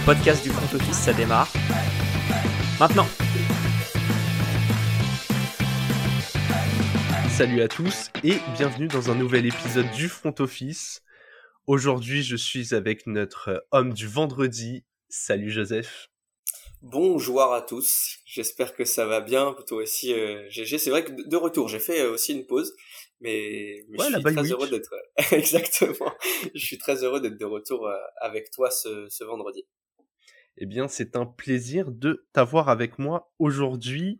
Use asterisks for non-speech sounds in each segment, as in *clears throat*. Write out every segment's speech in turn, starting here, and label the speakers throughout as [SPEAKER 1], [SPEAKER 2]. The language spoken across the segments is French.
[SPEAKER 1] le podcast du front office, ça démarre. Maintenant
[SPEAKER 2] Salut à tous et bienvenue dans un nouvel épisode du front office. Aujourd'hui, je suis avec notre homme du vendredi. Salut Joseph.
[SPEAKER 3] Bonjour à tous, j'espère que ça va bien, toi aussi euh, GG. C'est vrai que de retour, j'ai fait euh, aussi une pause, mais, je suis très heureux d'être *laughs* exactement. Je suis très heureux d'être de retour euh, avec toi ce, ce vendredi.
[SPEAKER 2] Eh bien, c'est un plaisir de t'avoir avec moi aujourd'hui.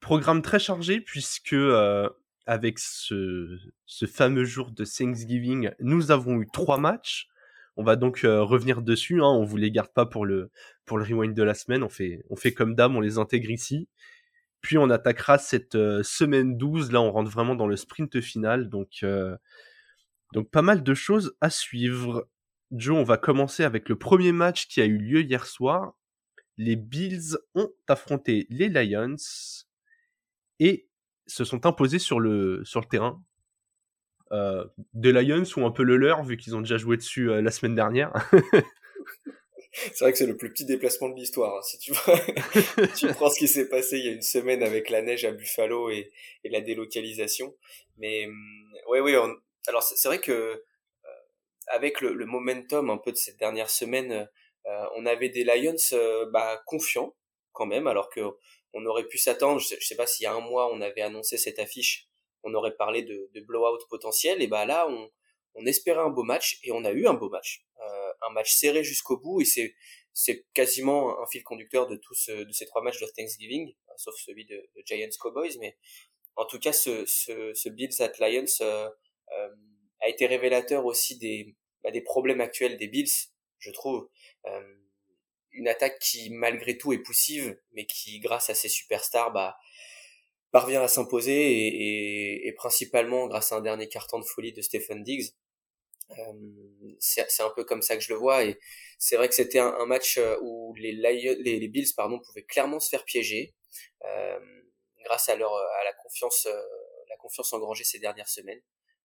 [SPEAKER 2] Programme très chargé puisque euh, avec ce, fameux jour de Thanksgiving, nous avons eu trois matchs. On va donc euh, revenir dessus. Hein, on vous les garde pas pour le pour rewind de la semaine. On fait comme d'hab, on les intègre ici. Puis on attaquera cette euh, semaine 12. Là, on rentre vraiment dans le sprint final. Donc, donc pas mal de choses à suivre. Joe, on va commencer avec le premier match qui a eu lieu hier soir. Les Bills ont affronté les Lions et se sont imposés sur le, sur le terrain. Euh, des Lions ou un peu le leur, vu qu'ils ont déjà joué dessus euh, la semaine dernière. *laughs*
[SPEAKER 3] c'est vrai que c'est le plus petit déplacement de l'histoire. Hein. Si tu, *laughs* tu prends ce qui s'est passé il y a une semaine avec la neige à Buffalo et, et la délocalisation. Mais oui, hum, oui. Alors c'est vrai que avec le, le, momentum un peu de cette dernière semaine, euh, on avait des Lions euh, bah, confiants quand même, alors que on aurait pu s'attendre. Je, sais pas s'il y a un mois on avait annoncé cette affiche, on aurait parlé de, de blowout potentiel. Et bah là, on, on espérait un beau match et on a eu un beau match, euh, un match serré jusqu'au bout et c'est c'est quasiment un fil conducteur de tous de ces trois matchs de Thanksgiving, sauf celui de, de Giants Cowboys, mais en tout cas ce ce, ce Bills at Lions euh, euh, a été révélateur aussi des bah, des problèmes actuels des Bills, je trouve. Euh, une attaque qui malgré tout est poussive, mais qui grâce à ses superstars bah parvient à s'imposer et, et, et, principalement grâce à un dernier carton de folie de Stephen Diggs euh, c'est un peu comme ça que je le vois et c'est vrai que c'était un, match euh, où les, Lions, les, Bills pardon pouvaient clairement se faire piéger euh, grâce à leur à la confiance euh, la confiance engrangée ces dernières semaines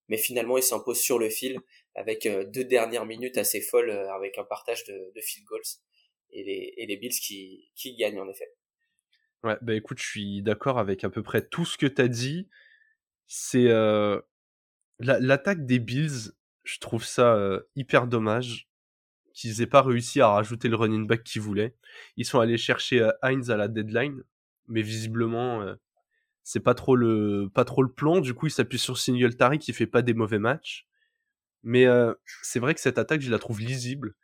[SPEAKER 3] mais finalement ils s'imposent sur le fil avec deux dernières minutes assez folles avec un partage de, de field goals et les, et les Bills qui, qui gagnent en effet.
[SPEAKER 2] Ouais, bah écoute, je suis d'accord avec à peu près tout ce que tu as dit. C'est euh, l'attaque des Bills, je trouve ça euh, hyper dommage qu'ils aient pas réussi à rajouter le running back qu'ils voulaient. Ils sont allés chercher euh, Heinz à la deadline, mais visiblement euh, c'est pas trop le pas trop plan. Du coup, ils s'appuient sur Singletary qui fait pas des mauvais matchs. Mais euh, c'est vrai que cette attaque, je la trouve lisible.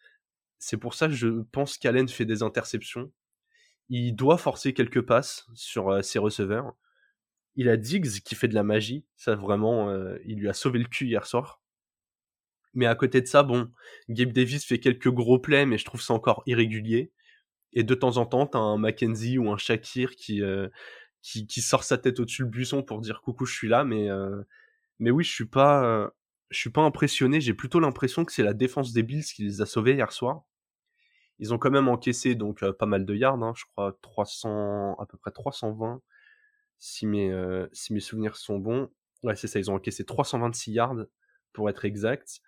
[SPEAKER 2] C'est pour ça que je pense qu'Allen fait des interceptions. Il doit forcer quelques passes sur euh, ses receveurs. Il a Diggs qui fait de la magie. Ça vraiment, euh, il lui a sauvé le cul hier soir. Mais à côté de ça, bon, Gabe Davis fait quelques gros plays, mais je trouve ça encore irrégulier. Et de temps en temps, t'as un Mackenzie ou un Shakir qui, qui, qui, sort sa tête au-dessus le buisson pour dire coucou, je suis là. Mais, euh, mais oui, je suis pas, euh, je suis pas impressionné. J'ai plutôt l'impression que c'est la défense des Bills qui les a sauvés hier soir. Ils ont quand même encaissé donc pas mal de yards, hein, je crois 300, à peu près 320, si mes, si mes souvenirs sont bons. Ouais, c'est ça, ils ont encaissé 326 yards pour être exact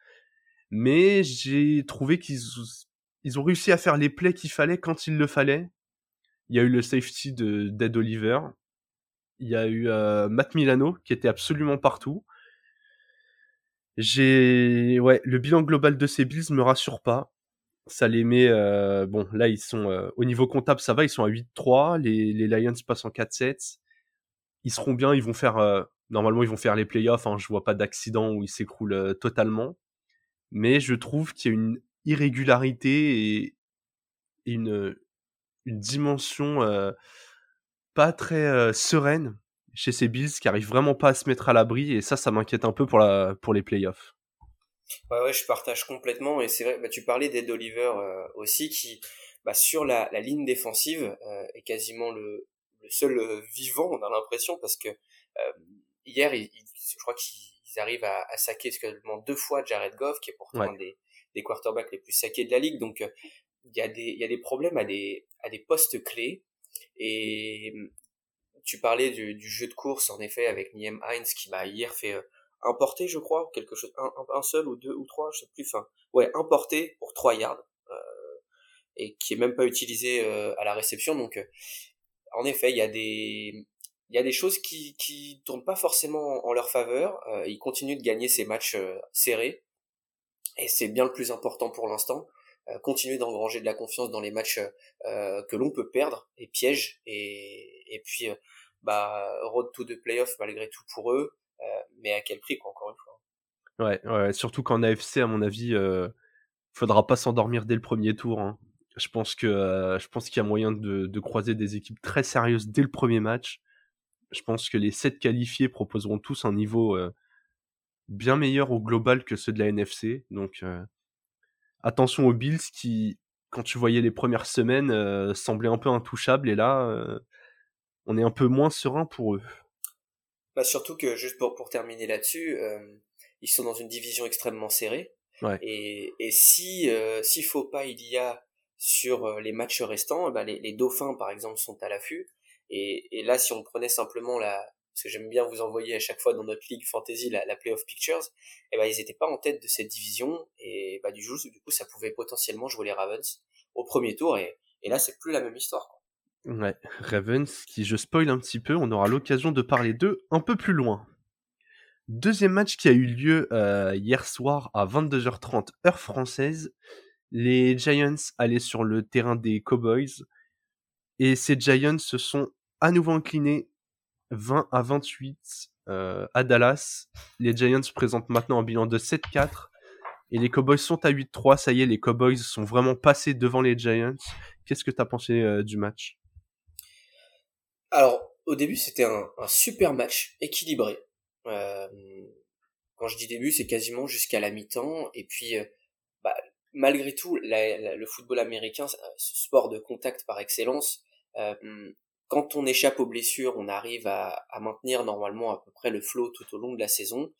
[SPEAKER 2] mais j'ai trouvé qu'ils ils ont réussi à faire les plays qu'il fallait quand il le fallait. Il y a eu le safety de d'Ed Oliver. Il y a eu euh, Matt Milano qui était absolument partout. J'ai ouais, le bilan global de ces Bills me rassure pas. Ça les met euh, bon, là ils sont euh, au niveau comptable, ça va, ils sont à 8-3, les Lions passent en 4-7. Ils seront bien, ils vont faire normalement ils vont faire les playoffs, hein, je vois pas d'accident où ils s'écroulent totalement mais je trouve qu'il y a une irrégularité et une, une dimension pas très sereine chez ces Bills qui arrivent vraiment pas à se mettre à l'abri et ça, ça m'inquiète un peu pour, la, pour les playoffs.
[SPEAKER 3] Ouais, ouais, je partage complètement et c'est vrai, bah, tu parlais d'Ed Oliver euh, aussi qui, bah, sur la, la ligne défensive, euh, est quasiment le, le seul euh, vivant, on a l'impression, parce que hier, il, il, je crois qu'il ils arrivent à, à saquer seulement deux fois Jared Goff, qui est pourtant ouais. un des, des quarterbacks les plus saqués de la ligue. Donc, il y a des, il y a des problèmes à des, à des postes clés. Et tu parlais du, du jeu de course, en effet, avec Niem Heinz, qui m'a hier fait euh, importer, je crois, quelque chose, un, un, seul ou deux ou trois, je sais plus, enfin, ouais, importer pour trois yards. Euh, et qui est même pas utilisé à la réception. Donc, en effet, il y a des il y a des choses qui qui tournent pas forcément en leur faveur. ils continuent de gagner ces matchs serrés et c'est bien le plus important pour l'instant. Continuer d'engranger de la confiance dans les matchs que l'on peut perdre et piège et et puis bah road to the playoff malgré tout pour eux, mais à quel prix quoi encore une fois.
[SPEAKER 2] Ouais, ouais, surtout qu'en AFC, à mon avis, euh, faudra pas s'endormir dès le premier tour. Hein. Je pense que euh, je pense qu'il y a moyen de, de, croiser des équipes très sérieuses dès le premier match. Je pense que les sept qualifiés proposeront tous un niveau euh, bien meilleur au global que ceux de la NFC. Donc euh, attention aux Bills qui, quand tu voyais les premières semaines, semblaient un peu intouchables et là, on est un peu moins serein pour eux.
[SPEAKER 3] Bah surtout que juste pour, pour terminer là-dessus, ils sont dans une division extrêmement serrée. Et, et si euh, s'il faut pas il y a sur euh, les matchs restants, bah les, les, Dauphins par exemple sont à l'affût. Et, et là, si on prenait simplement la, parce que j'aime bien vous envoyer à chaque fois dans notre ligue fantasy la, la playoff pictures, et ben ils étaient pas en tête de cette division et bah du coup, du ça pouvait potentiellement jouer les Ravens au premier tour et, et là c'est plus la même histoire.
[SPEAKER 2] Ouais, Ravens qui je spoil un petit peu, on aura l'occasion de parler d'eux un peu plus loin. Deuxième match qui a eu lieu euh, hier soir à 22h30 heure française. Les Giants allaient sur le terrain des Cowboys et ces Giants se sont à nouveau inclinés 20 à 28 euh, à Dallas. Les Giants présentent maintenant un bilan de 7-4 et les Cowboys sont à 8-3. Ça y est, les Cowboys sont vraiment passés devant les Giants. Qu'est-ce que tu as pensé euh, du match?
[SPEAKER 3] Alors, au début, c'était un, super match équilibré. Euh, quand je dis début, c'est quasiment jusqu'à la mi-temps. Et puis, bah, malgré tout, le football américain, ce sport de contact par excellence, quand on échappe aux blessures, on arrive à, maintenir normalement à peu près le flow tout au long de la saison.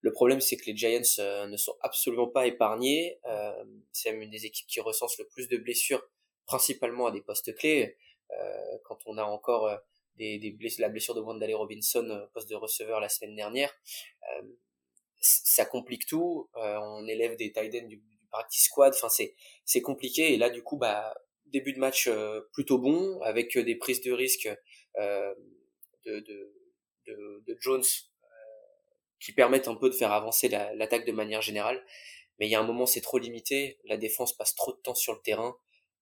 [SPEAKER 3] Le problème, c'est que les Giants ne sont absolument pas épargnés. Euh, c'est même une des équipes qui recense le plus de blessures, principalement à des postes clés. Euh, quand on a encore la blessure de Wandale Robinson euh, poste de receveur la semaine dernière, euh, ça complique tout. Euh, on élève des tight ends du, du practice squad. Enfin, c'est compliqué. Et là, du coup, bah début de match plutôt bon avec des prises de risque de, de, de, Jones qui permettent un peu de faire avancer l'attaque de manière générale. Mais il y a un moment, c'est trop limité. La défense passe trop de temps sur le terrain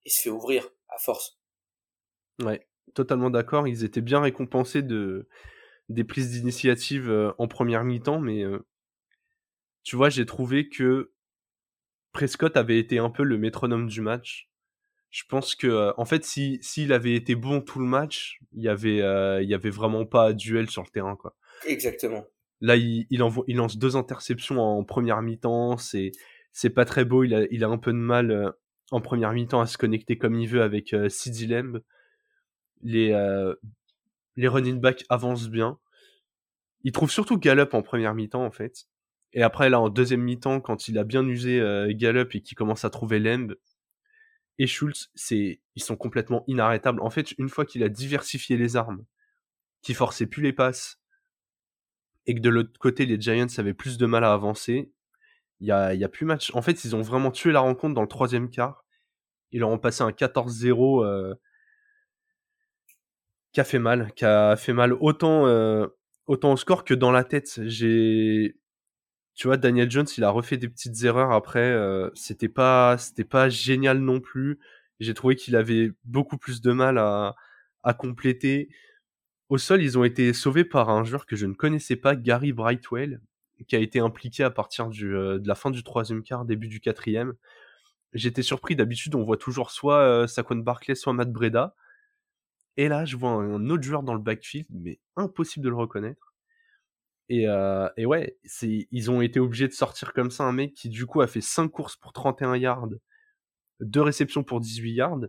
[SPEAKER 3] et se fait ouvrir à force.
[SPEAKER 2] Ouais totalement d'accord. Ils étaient bien récompensés de des prises d'initiative euh, en première mi-temps, mais euh, tu vois, j'ai trouvé que Prescott avait été un peu le métronome du match. Je pense que, euh, en fait, si s'il avait été bon tout le match, il y avait il y avait vraiment pas duel sur le terrain, quoi.
[SPEAKER 3] Exactement.
[SPEAKER 2] Là, il, il, envoie, il lance deux interceptions en première mi-temps. C'est c'est pas très beau. Il a, il a un peu de mal en première mi-temps à se connecter comme il veut avec euh, Lamb les, euh, les running backs avancent bien. Il trouve surtout Gallup en première mi-temps, en fait. Et après, là, en deuxième mi-temps, quand il a bien usé euh, Gallup et qu'il commence à trouver Lemb et Schultz, c'est, ils sont complètement inarrêtables. En fait, une fois qu'il a diversifié les armes, qui forçait plus les passes, et que de l'autre côté, les Giants avaient plus de mal à avancer, il y a, y a plus match. En fait, ils ont vraiment tué la rencontre dans le troisième quart. Ils leur ont passé un 14-0 euh, qui a fait mal, qui a fait mal autant, euh, autant au score que dans la tête. J'ai, tu vois, Daniel Jones, il a refait des petites erreurs après. Euh, c'était pas, c'était pas génial non plus. J'ai trouvé qu'il avait beaucoup plus de mal à, compléter. Au sol, ils ont été sauvés par un joueur que je ne connaissais pas, Gary Brightwell, qui a été impliqué à partir euh, de la fin du troisième quart, début du quatrième. J'étais surpris. D'habitude, on voit toujours soit euh, Saquon Barclay, soit Matt Breda. Et là, je vois un autre joueur dans le backfield, mais impossible de le reconnaître. Et, euh, et ouais, ils ont été obligés de sortir comme ça un mec qui du coup a fait 5 courses pour 31 yards, 2 réceptions pour 18 yards.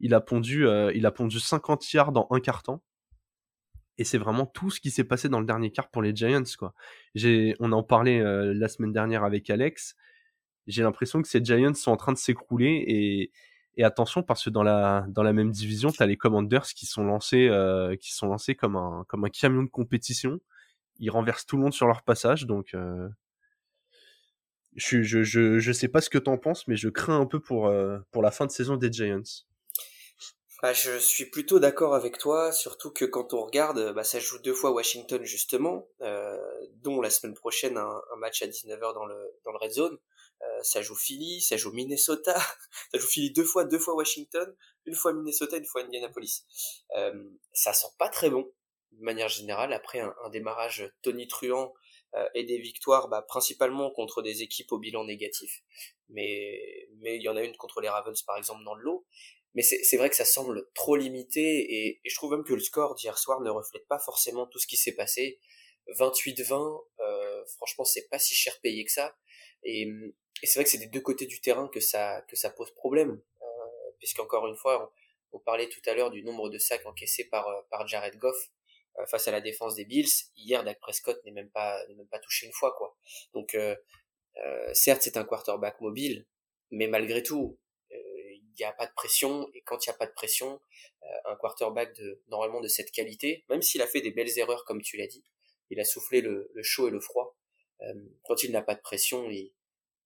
[SPEAKER 2] Il a pondu, euh, il a pondu 50 yards en un quart temps. Et c'est vraiment tout ce qui s'est passé dans le dernier quart pour les Giants, quoi. J'ai, on en parlait euh, la semaine dernière avec Alex. J'ai l'impression que ces Giants sont en train de s'écrouler et, attention parce que dans la même division, tu as les Commanders qui sont lancés sont lancés comme un camion de compétition. Ils renversent tout le monde sur leur passage, donc euh... je, je, je, sais pas ce que t'en penses, mais je crains un peu pour, pour la fin de saison des Giants.
[SPEAKER 3] Bah, je suis plutôt d'accord avec toi, surtout que quand on regarde, bah, ça joue deux fois Washington justement, euh, dont la semaine prochaine un, match à 19h dans le, dans le Red Zone. Euh, ça joue Philly, ça joue Minnesota, *laughs* ça joue Philly deux fois, deux fois Washington, une fois Minnesota, une fois Indianapolis. Euh, ça sent pas très bon, de manière générale, après un, un démarrage tonitruant euh, et des victoires bah, principalement contre des équipes au bilan négatif. Mais mais il y en a une contre les Ravens par exemple dans le lot mais c'est vrai que ça semble trop limité et, et je trouve même que le score d'hier soir ne reflète pas forcément tout ce qui s'est passé. 28-20, euh, franchement, c'est pas si cher payé que ça. Et, et c'est vrai que c'est des deux côtés du terrain que ça que ça pose problème, euh, puisqu'encore une fois, on, on parlait tout à l'heure du nombre de sacs encaissés par euh, par Jared Goff face à la défense des Bills. Hier, Dak Prescott n'est même pas n'est même pas touché une fois, quoi. Donc, euh, euh certes, c'est un quarterback mobile, mais malgré tout, il n'y a pas de pression, et quand il n'y a pas de pression, euh, un quarterback de, normalement de cette qualité, même s'il a fait des belles erreurs comme tu l'as dit, il a soufflé le, chaud et le froid, euh, quand il n'a pas de pression, il,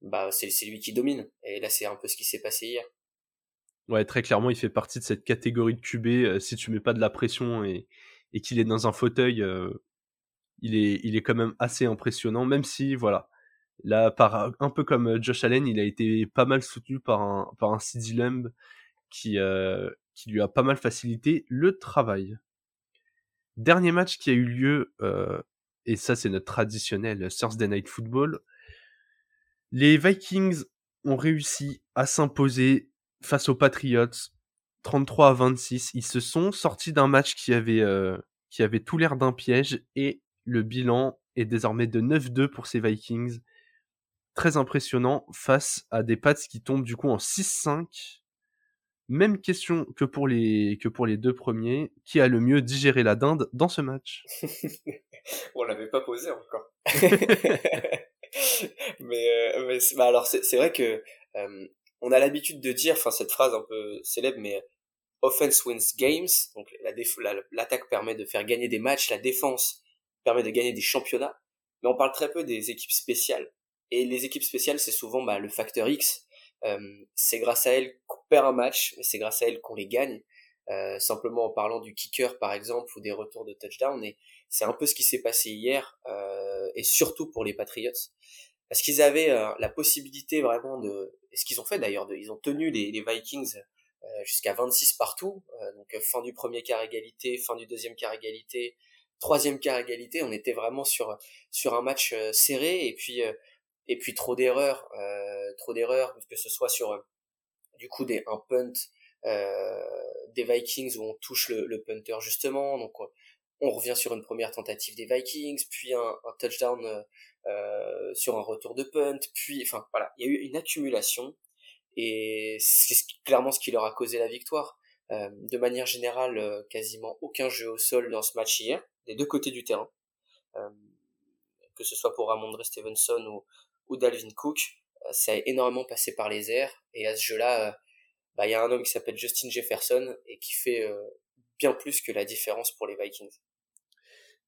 [SPEAKER 3] bah, c'est, lui qui domine, et là c'est un peu ce qui s'est passé hier.
[SPEAKER 2] Ouais, très clairement, il fait partie de cette catégorie de QB, euh, si tu mets pas de la pression et, et qu'il est dans un fauteuil, il, est, il est quand même assez impressionnant, même si, voilà, Là, par, un peu comme euh, Josh Allen, il a été pas mal soutenu par un, par CD Lamb qui, euh, qui lui a pas mal facilité le travail. Dernier match qui a eu lieu, euh, et ça c'est notre traditionnel Thursday Night Football, les Vikings ont réussi à s'imposer face aux Patriots 33 à 26. Ils se sont sortis d'un match qui avait, qui avait tout l'air d'un piège et le bilan est désormais de 9-2 pour ces Vikings très impressionnant face à des Pats qui tombent du coup en 6-5. Même question que pour les deux premiers, qui a le mieux digéré la dinde dans ce match? *laughs*
[SPEAKER 3] On l'avait pas posé encore. *laughs* mais, euh, bah alors c'est vrai que euh, on a l'habitude de dire, enfin cette phrase un peu célèbre, mais offense wins games. Donc l'attaque permet de faire gagner des matchs, la défense permet de gagner des championnats. Mais on parle très peu des équipes spéciales. Et les équipes spéciales, c'est souvent bah, le facteur X. Euh, c'est grâce à elles qu'on perd un match, mais c'est grâce à elles qu'on les gagne. Euh, simplement en parlant du kicker par exemple ou des retours de touchdown. Et c'est un peu ce qui s'est passé hier, euh, et surtout pour les Patriots, parce qu'ils avaient euh, la possibilité vraiment de, et ce qu'ils ont fait d'ailleurs, ils ont tenu les, les Vikings jusqu'à 26 partout, euh, donc fin du premier quart égalité, fin du deuxième quart égalité, troisième quart égalité, on était vraiment sur sur un match serré, et puis et puis trop d'erreurs, euh, trop d'erreurs, que ce soit sur euh, du coup des un punt euh, des Vikings où on touche le, le punter justement, donc on, revient sur une première tentative des Vikings, puis un, un touchdown euh, euh, sur un retour de punt, puis enfin voilà, il y a eu une accumulation et c'est clairement ce qui leur a causé la victoire. Euh, de manière générale, quasiment aucun jeu au sol dans ce match hier, des deux côtés du terrain, que ce soit pour Ramondre Stevenson ou, ou Dalvin Cook, euh, ça a énormément passé par les airs. Et à ce jeu-là, euh, bah, il y a un homme qui s'appelle Justin Jefferson et qui fait euh, bien plus que la différence pour les Vikings.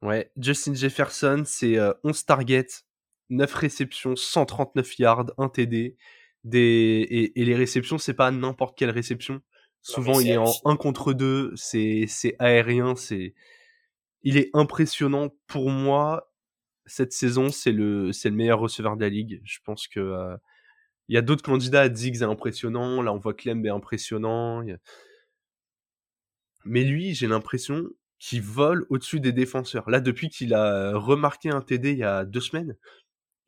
[SPEAKER 2] Ouais, Justin Jefferson, c'est 11 targets, 9 réceptions, 139 yards, 1 TD. Des... Et, les réceptions, c'est pas n'importe quelle réception. Souvent, il est en 1 contre 2, c'est aérien, c'est... Il est impressionnant pour moi cette saison, c'est le, c'est le meilleur receveur de la ligue. Je pense que euh, il y a d'autres candidats. Diggs est impressionnant. Là, on voit Clem est impressionnant. Mais lui, j'ai l'impression qu'il vole au-dessus des défenseurs. Là, depuis qu'il a remarqué un TD il y a deux semaines,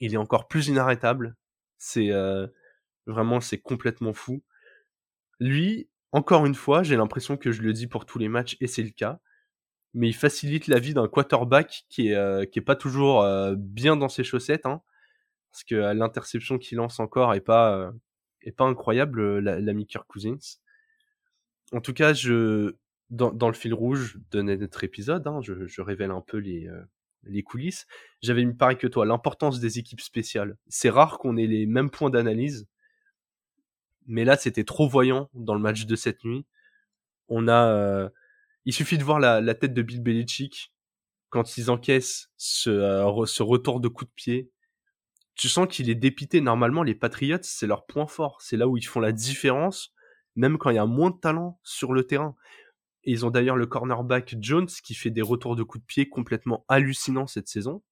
[SPEAKER 2] il est encore plus inarrêtable. C'est euh, vraiment, c'est complètement fou. Lui, encore une fois, j'ai l'impression que je le dis pour tous les matchs et c'est le cas mais il facilite la vie d'un quarterback qui est, euh, qui est pas toujours euh, bien dans ses chaussettes, hein, parce que euh, l'interception qu'il lance encore est pas, est pas incroyable, l'ami Kirk Cousins. En tout cas, je, dans, dans le fil rouge de notre épisode, hein, je, je, révèle un peu les, les coulisses. J'avais mis pareil que toi, l'importance des équipes spéciales. C'est rare qu'on ait les mêmes points d'analyse, mais là, c'était trop voyant dans le match de cette nuit. On a il suffit de voir la, tête de Bill Belichick quand ils encaissent ce, euh, ce retour de coup de pied tu sens qu'il est dépité. Normalement, les Patriots, c'est leur point fort. C'est là où ils font la différence, même quand il y a moins de talent sur le terrain. Et ils ont d'ailleurs le cornerback Jones qui fait des retours de coups de pied complètement hallucinants cette saison.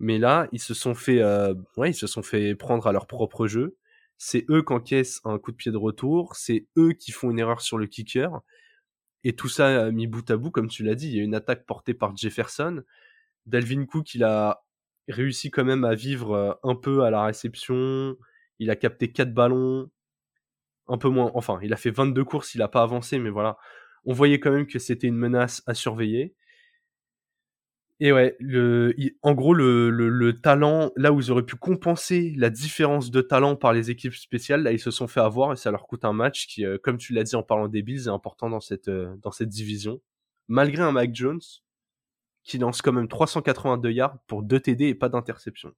[SPEAKER 2] Mais là, ils se sont fait, euh, ouais, ils se sont fait prendre à leur propre jeu. C'est eux qui encaissent un coup de pied de retour. C'est eux qui font une erreur sur le kicker. Et tout ça mis bout à bout, comme tu l'as dit, il y a une attaque portée par Jefferson. Dalvin Cook, il a réussi quand même à vivre euh, un peu à la réception. Il a capté 4 ballons. Un peu moins. Enfin, il a fait 22 courses, il n'a pas avancé, mais voilà. On voyait quand même que c'était une menace à surveiller. Et ouais, le, en gros, le, le, talent, là où ils auraient pu compenser la différence de talent par les équipes spéciales, là, ils se sont fait avoir et ça leur coûte un match qui, euh, comme tu l'as dit en parlant des Bills, est important dans cette, euh, dans cette division. Malgré un Mike Jones qui lance quand même 382 yards pour 2 TD et pas d'interception.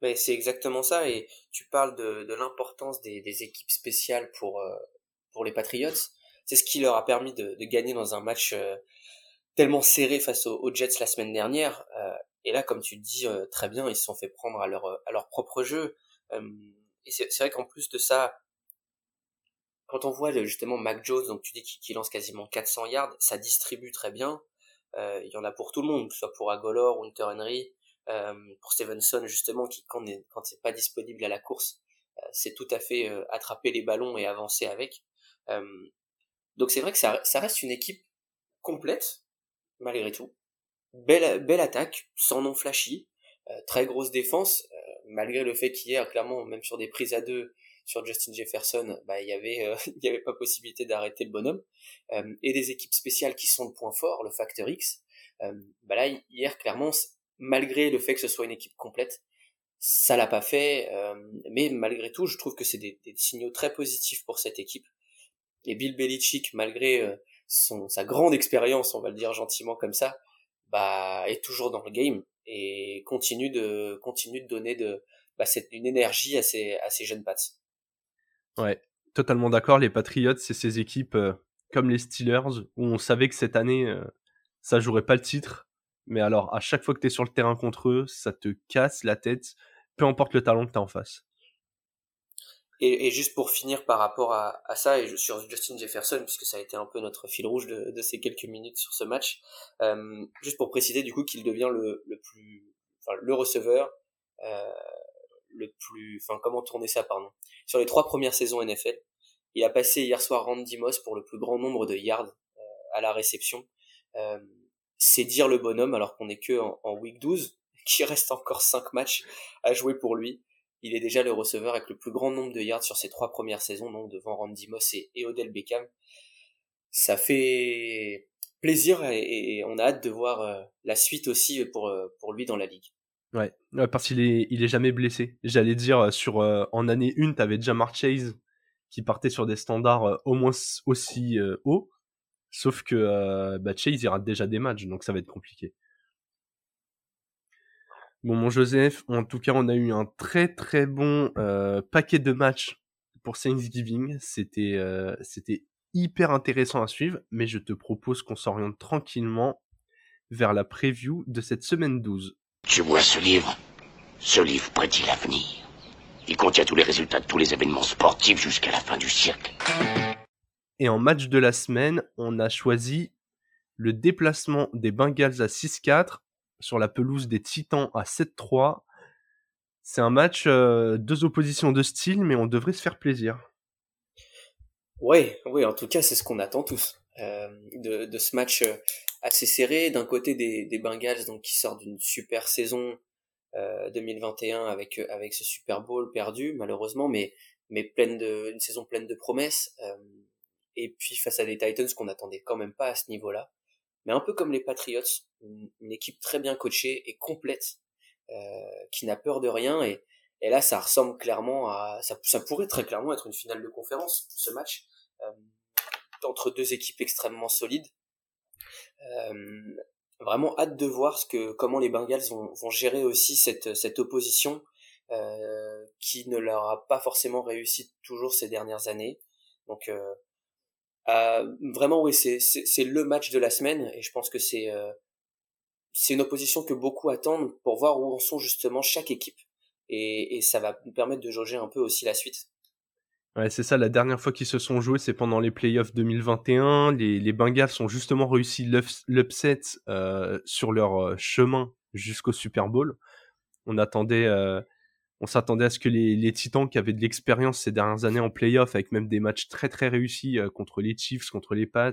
[SPEAKER 3] Mais c'est exactement ça et tu parles de, de l'importance des, des, équipes spéciales pour, euh, pour les Patriots. C'est ce qui leur a permis de, de gagner dans un match tellement serré face aux, Jets la semaine dernière. Euh, et là, comme tu dis euh, très bien, ils se sont fait prendre à leur, à leur propre jeu. Euh, et c'est vrai qu'en plus de ça, quand on voit justement Mac Jones, donc tu dis qu'il lance quasiment 400 yards, ça distribue très bien. Il y en a pour tout le monde, que ce soit pour Agolor, Hunter Henry, pour Stevenson justement, qui quand, quand c'est pas disponible à la course, c'est tout à fait attraper les ballons et avancer avec. donc c'est vrai que ça, ça reste une équipe complète, malgré tout. Belle, belle attaque, sans nom flashy, euh, très grosse défense, euh, malgré le fait qu'hier, clairement, même sur des prises à deux, sur Justin Jefferson, bah, il y avait, euh, *laughs* avait pas possibilité d'arrêter le bonhomme, et des équipes spéciales qui sont le point fort, le facteur X. bah là, hier, clairement, malgré le fait que ce soit une équipe complète, ça l'a pas fait, mais malgré tout, je trouve que c'est des, des, signaux très positifs pour cette équipe. Et Bill Belichick, malgré son, sa grande expérience, on va le dire gentiment comme ça, bah, est toujours dans le game et continue de, continue de donner de, bah, cette, une énergie à ses, à ses jeunes Pats.
[SPEAKER 2] Ouais, totalement d'accord. Les Patriots, c'est ces équipes euh, comme les Steelers où on savait que cette année, euh, ça jouerait pas le titre. Mais alors, à chaque fois que tu es sur le terrain contre eux, ça te casse la tête, peu importe le talent que tu as en face.
[SPEAKER 3] Et, et, juste pour finir par rapport à, à, ça, et sur Justin Jefferson, puisque ça a été un peu notre fil rouge de, de ces quelques minutes sur ce match, euh, juste pour préciser du coup qu'il devient le, le plus, enfin le receveur, euh, le plus, enfin comment tourner ça, pardon. Sur les trois premières saisons NFL, il a passé hier soir Randy Moss pour le plus grand nombre de yards euh, à la réception. Euh, c'est dire le bonhomme alors qu'on est que en, en week 12, *laughs* qu'il reste encore cinq matchs à jouer pour lui il est déjà le receveur avec le plus grand nombre de yards sur ses trois premières saisons, donc devant Randy Moss et, Odell Beckham. Ça fait plaisir et, on a hâte de voir euh, la suite aussi pour, euh, pour lui dans la ligue.
[SPEAKER 2] Ouais, parce qu'il est, il est jamais blessé. J'allais dire, euh, sur, en année 1, t'avais déjà Mark Chase qui partait sur des standards au moins aussi hauts. Sauf que bah, Chase, il rate déjà des matchs, donc ça va être compliqué. Bon, mon Joseph, en tout cas, on a eu un très très bon euh, paquet de matchs pour Thanksgiving. C'était euh, c'était hyper intéressant à suivre, mais je te propose qu'on s'oriente tranquillement vers la preview de cette semaine 12.
[SPEAKER 4] Tu vois ce livre? Ce livre prédit l'avenir. Il contient tous les résultats de tous les événements sportifs jusqu'à la fin du siècle.
[SPEAKER 2] Et en match de la semaine, on a choisi le déplacement des Bengals à 6-4 sur la pelouse des Titans à 7-3. C'est un match, euh, deux oppositions de style, mais on devrait se faire plaisir.
[SPEAKER 3] Oui, oui, en tout cas, c'est ce qu'on attend tous. Euh, de, de, ce match euh, assez serré, d'un côté des, des, Bengals donc qui sortent d'une super saison 2021 avec avec ce Super Bowl perdu malheureusement, mais mais pleine de une saison pleine de promesses. et puis face à des Titans qu'on n'attendait quand même pas à ce niveau-là mais un peu comme les Patriots, une, équipe très bien coachée et complète, euh, qui n'a peur de rien. Et, et, là, ça ressemble clairement à, ça, ça, pourrait très clairement être une finale de conférence, ce match, euh, entre deux équipes extrêmement solides. Euh, vraiment hâte de voir ce que, comment les Bengals vont, vont gérer aussi cette, cette opposition euh, qui ne leur a pas forcément réussi toujours ces dernières années. Donc euh, vraiment, oui, c'est le match de la semaine et je pense que c'est euh, c'est une opposition que beaucoup attendent pour voir où en sont justement chaque équipe et, et ça va nous permettre de jauger un peu aussi la suite.
[SPEAKER 2] Ouais, c'est ça, la dernière fois qu'ils se sont joués, c'est pendant les playoffs 2021. Les, les Bengals ont justement réussi l'upset euh, sur leur chemin jusqu'au Super Bowl. On attendait, on s'attendait à ce que les, Titans, qui avaient de l'expérience ces dernières années en playoffs, avec même des matchs très très réussis contre les Chiefs, contre les Pats,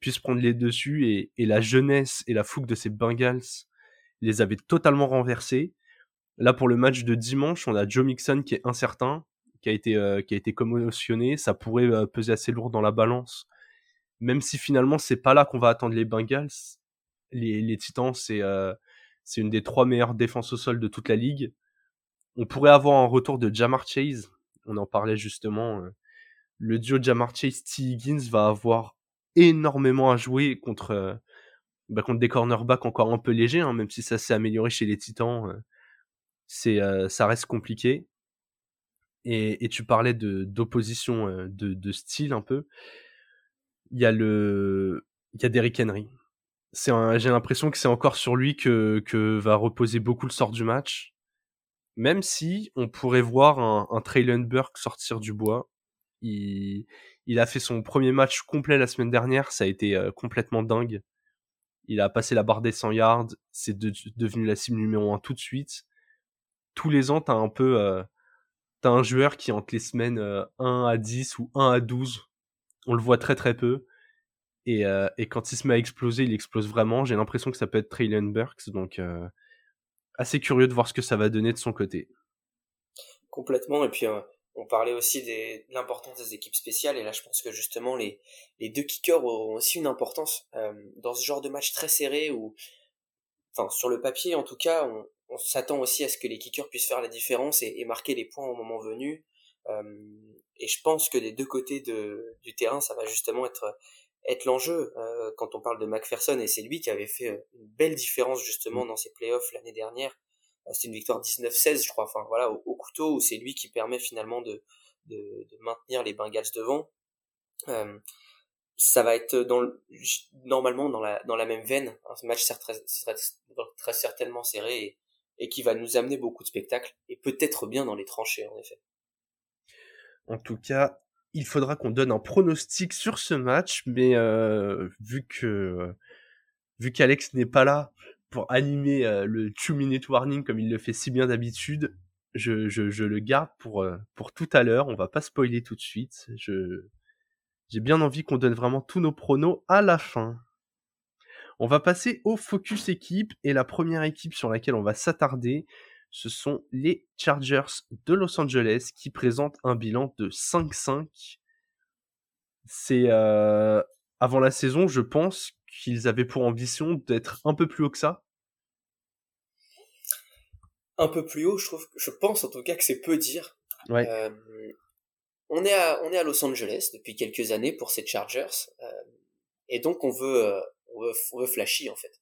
[SPEAKER 2] puissent prendre les dessus. Et, la jeunesse et la fougue de ces Bengals les avaient totalement renversés. Là, pour le match de dimanche, on a Joe Mixon qui est incertain qui a été euh, qui a été commotionné, ça pourrait euh, peser assez lourd dans la balance. Même si finalement c'est pas là qu'on va attendre les Bengals, les, les Titans c'est euh, c'est une des trois meilleures défenses au sol de toute la ligue. On pourrait avoir un retour de Jamar Chase, on en parlait justement. le duo Jamar Chase T Higgins va avoir énormément à jouer contre bah, contre des cornerbacks encore un peu légers, hein, même si ça s'est amélioré chez les Titans. c'est ça reste compliqué. Et, tu parlais d'opposition de, style un peu. Il y a le, il y a Derrick Henry. J'ai l'impression que c'est encore sur lui que, que va reposer beaucoup le sort du match. Même si on pourrait voir un, un Traylon Burke sortir du bois. Il, il a fait son premier match complet la semaine dernière, ça a été complètement dingue. Il a passé la barre des 100 yards, c'est devenu la cible numéro 1 tout de suite. Tous les ans, t'as un peu, euh, t'as un joueur qui entre les semaines 1 euh, à 10 ou 1 à 12, on le voit très très peu. Et, euh, et quand il se met à exploser, il explose vraiment. J'ai l'impression que ça peut être Traylon Burks, donc euh, assez curieux de voir ce que ça va donner de son côté.
[SPEAKER 3] Complètement, et puis on parlait aussi de l'importance des équipes spéciales, et là je pense que justement les, les deux kickers auront aussi une importance dans ce genre de match très serré où, enfin sur le papier en tout cas, on, on s'attend aussi à ce que les kickers puissent faire la différence et, marquer les points au moment venu. Euh, et je pense que des deux côtés de, du terrain, ça va justement être être l'enjeu euh, quand on parle de McPherson et c'est lui qui avait fait euh, une belle différence justement dans ses playoffs l'année dernière. C'est une victoire 19-16 je crois, enfin voilà au, couteau où c'est lui qui permet finalement de, de, de, maintenir les Bengals devant. Euh, ça va être dans normalement dans la dans la même veine. Un match serait très, très certainement serré et, et qui va nous amener beaucoup de spectacles et peut-être bien dans les tranchées en effet.
[SPEAKER 2] En tout cas, il faudra qu'on donne un pronostic sur ce match, mais euh, vu que vu qu'Alex n'est pas là pour animer euh, le two minute warning comme il le fait si bien d'habitude, je, je, le garde pour euh, pour tout à l'heure. On va pas spoiler tout de suite. Je j'ai bien envie qu'on donne vraiment tous nos pronos à la fin. On va passer au focus équipe et la première équipe sur laquelle on va s'attarder, ce sont les Chargers de Los Angeles qui présentent un bilan de 5-5. C'est euh, avant la saison, je pense qu'ils avaient pour ambition d'être un peu plus haut que ça.
[SPEAKER 3] Un peu plus haut, je trouve, je pense en tout cas que c'est peu dire. Euh, on est à on est à Los Angeles depuis quelques années pour ces Chargers euh, et donc on veut on veut, flashy en fait.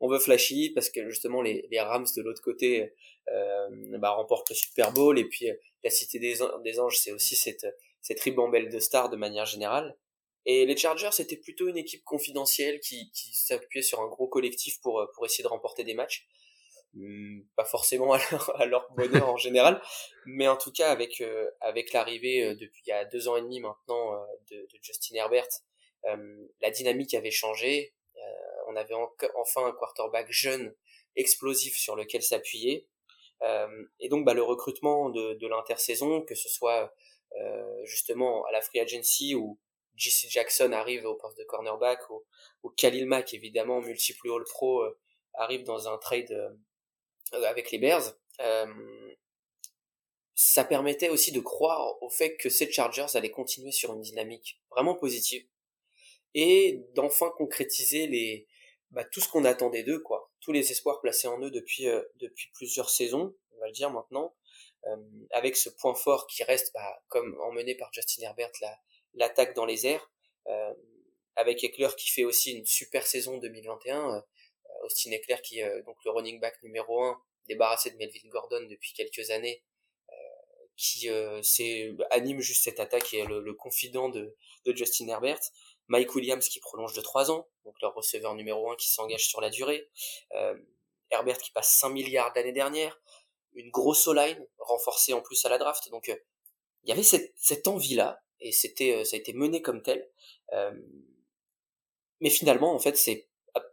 [SPEAKER 3] On veut flashy parce que justement les, les Rams de l'autre côté euh, bah, remportent le Super Bowl et puis euh, la Cité des, Anges c'est aussi cette, cette ribambelle de stars de manière générale. Et les Chargers c'était plutôt une équipe confidentielle qui, qui s'appuyait sur un gros collectif pour, pour essayer de remporter des matchs. Hmm, pas forcément *laughs* à leur, à leur bonheur en général, mais en tout cas avec euh, avec l'arrivée euh, depuis il y a deux ans et demi maintenant de, de Justin Herbert, la dynamique avait changé on avait enfin un quarterback jeune, explosif sur lequel s'appuyer. Euh, et donc bah, le recrutement de, l'intersaison, que ce soit euh, justement à la free agency où JC Jackson arrive au poste de cornerback, ou, ou Khalil Mack évidemment, multiple All Pro, euh, arrive dans un trade avec les Bears. ça permettait aussi de croire au fait que ces Chargers allaient continuer sur une dynamique vraiment positive et d'enfin concrétiser les, bah, tout ce qu'on attendait d'eux, quoi. Tous les espoirs placés en eux depuis, euh, depuis plusieurs saisons, on va le dire maintenant, euh, avec ce point fort qui reste, bah, comme emmené par Justin Herbert, la, l'attaque dans les airs, euh, avec Eckler qui fait aussi une super saison 2021, euh, Austin Eckler qui est donc le running back numéro 1, débarrassé de Melvin Gordon depuis quelques années, qui c'est, anime juste cette attaque et est le, le confident de, de Justin Herbert. Mike Williams qui prolonge de 3 ans, donc leur receveur numéro 1 qui s'engage sur la durée, euh, Herbert qui passe 5 milliards l'année dernière, une grosse O-line renforcée en plus à la draft. Donc il y avait cette, cette envie-là, et c'était ça a été mené comme tel. mais finalement, en fait, c'est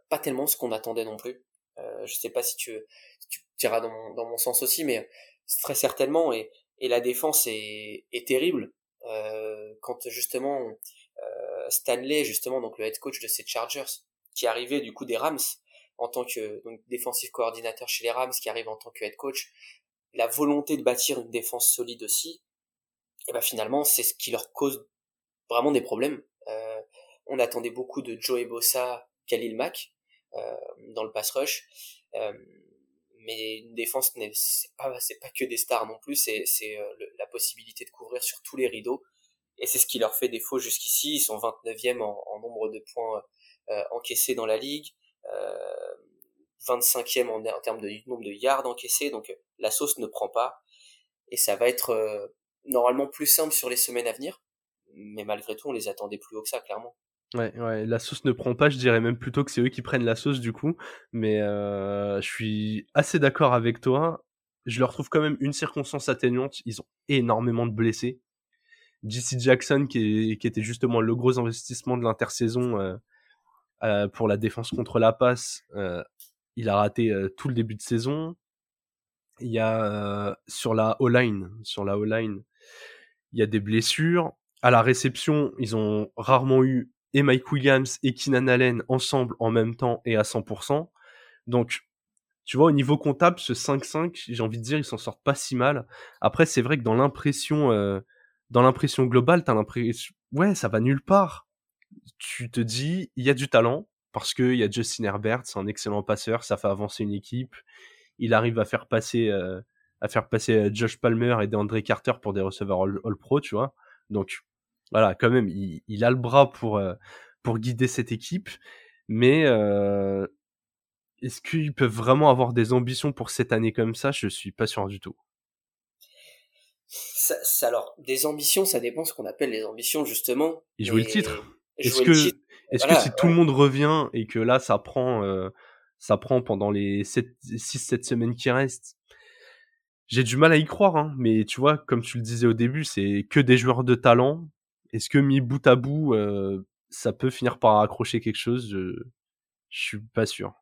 [SPEAKER 3] pas tellement ce qu'on attendait non plus. je sais pas si tu, tu tireras dans mon, dans mon sens aussi, mais très certainement, et, et la défense est, est terrible. quand justement Stanley, justement, donc le head coach de ces Chargers, qui arrivait du coup des Rams en tant que donc, défensif coordinateur chez les Rams, qui arrive en tant que head coach, la volonté de bâtir une défense solide aussi, et ben finalement c'est ce qui leur cause vraiment des problèmes. Euh, on attendait beaucoup de Joey Bossa, Khalil Mack euh, dans le pass rush, euh, mais une défense c'est pas c'est pas que des stars non plus, c'est c'est la possibilité de couvrir sur tous les rideaux et c'est ce qui leur fait défaut jusqu'ici. Ils sont 29e en, en nombre de points euh, encaissés dans la ligue, 25e en, en, termes de nombre de yards encaissés, donc la sauce ne prend pas. Et ça va être normalement plus simple sur les semaines à venir, mais malgré tout, on les attendait plus haut que ça, clairement.
[SPEAKER 2] Ouais, ouais, la sauce ne prend pas, je dirais même plutôt que c'est eux qui prennent la sauce du coup, mais euh, je suis assez d'accord avec toi. Je leur trouve quand même une circonstance atténuante, ils ont énormément de blessés. JC Jackson, qui, était justement le gros investissement de l'intersaison euh, euh, pour la défense contre la passe, euh, il a raté tout le début de saison. Il y a sur la O-line, sur la O-line, il y a des blessures. À la réception, ils ont rarement eu et Mike Williams et Keenan Allen ensemble en même temps et à 100%. Donc, tu vois, au niveau comptable, ce 5-5, j'ai envie de dire, ils s'en sortent pas si mal. Après, c'est vrai que dans l'impression, dans l'impression globale, t'as l'impression, ouais, ça va nulle part. Tu te dis, il y a du talent parce que il y a Justin Herbert, c'est un excellent passeur, ça fait avancer une équipe. Il arrive à faire passer, euh, euh, Josh Palmer et DeAndre Carter pour des receveurs all, all pro, tu vois. Donc, voilà, quand même, il, a le bras pour, euh, pour guider cette équipe, mais est-ce qu'ils peuvent vraiment avoir des ambitions pour cette année comme ça? Je suis pas sûr du tout.
[SPEAKER 3] Ça, ça, alors, des ambitions, ça dépend ce qu'on appelle les ambitions, justement.
[SPEAKER 2] Il jouer le titre. Est-ce que, est-ce voilà, que si tout le monde revient et que là, ça prend, euh, ça prend pendant les 6-7 semaines qui restent, j'ai du mal à y croire, hein, mais tu vois, comme tu le disais au début, c'est que des joueurs de talent. Est-ce que mis bout à bout, euh, ça peut finir par accrocher quelque chose? Je, je suis pas sûr.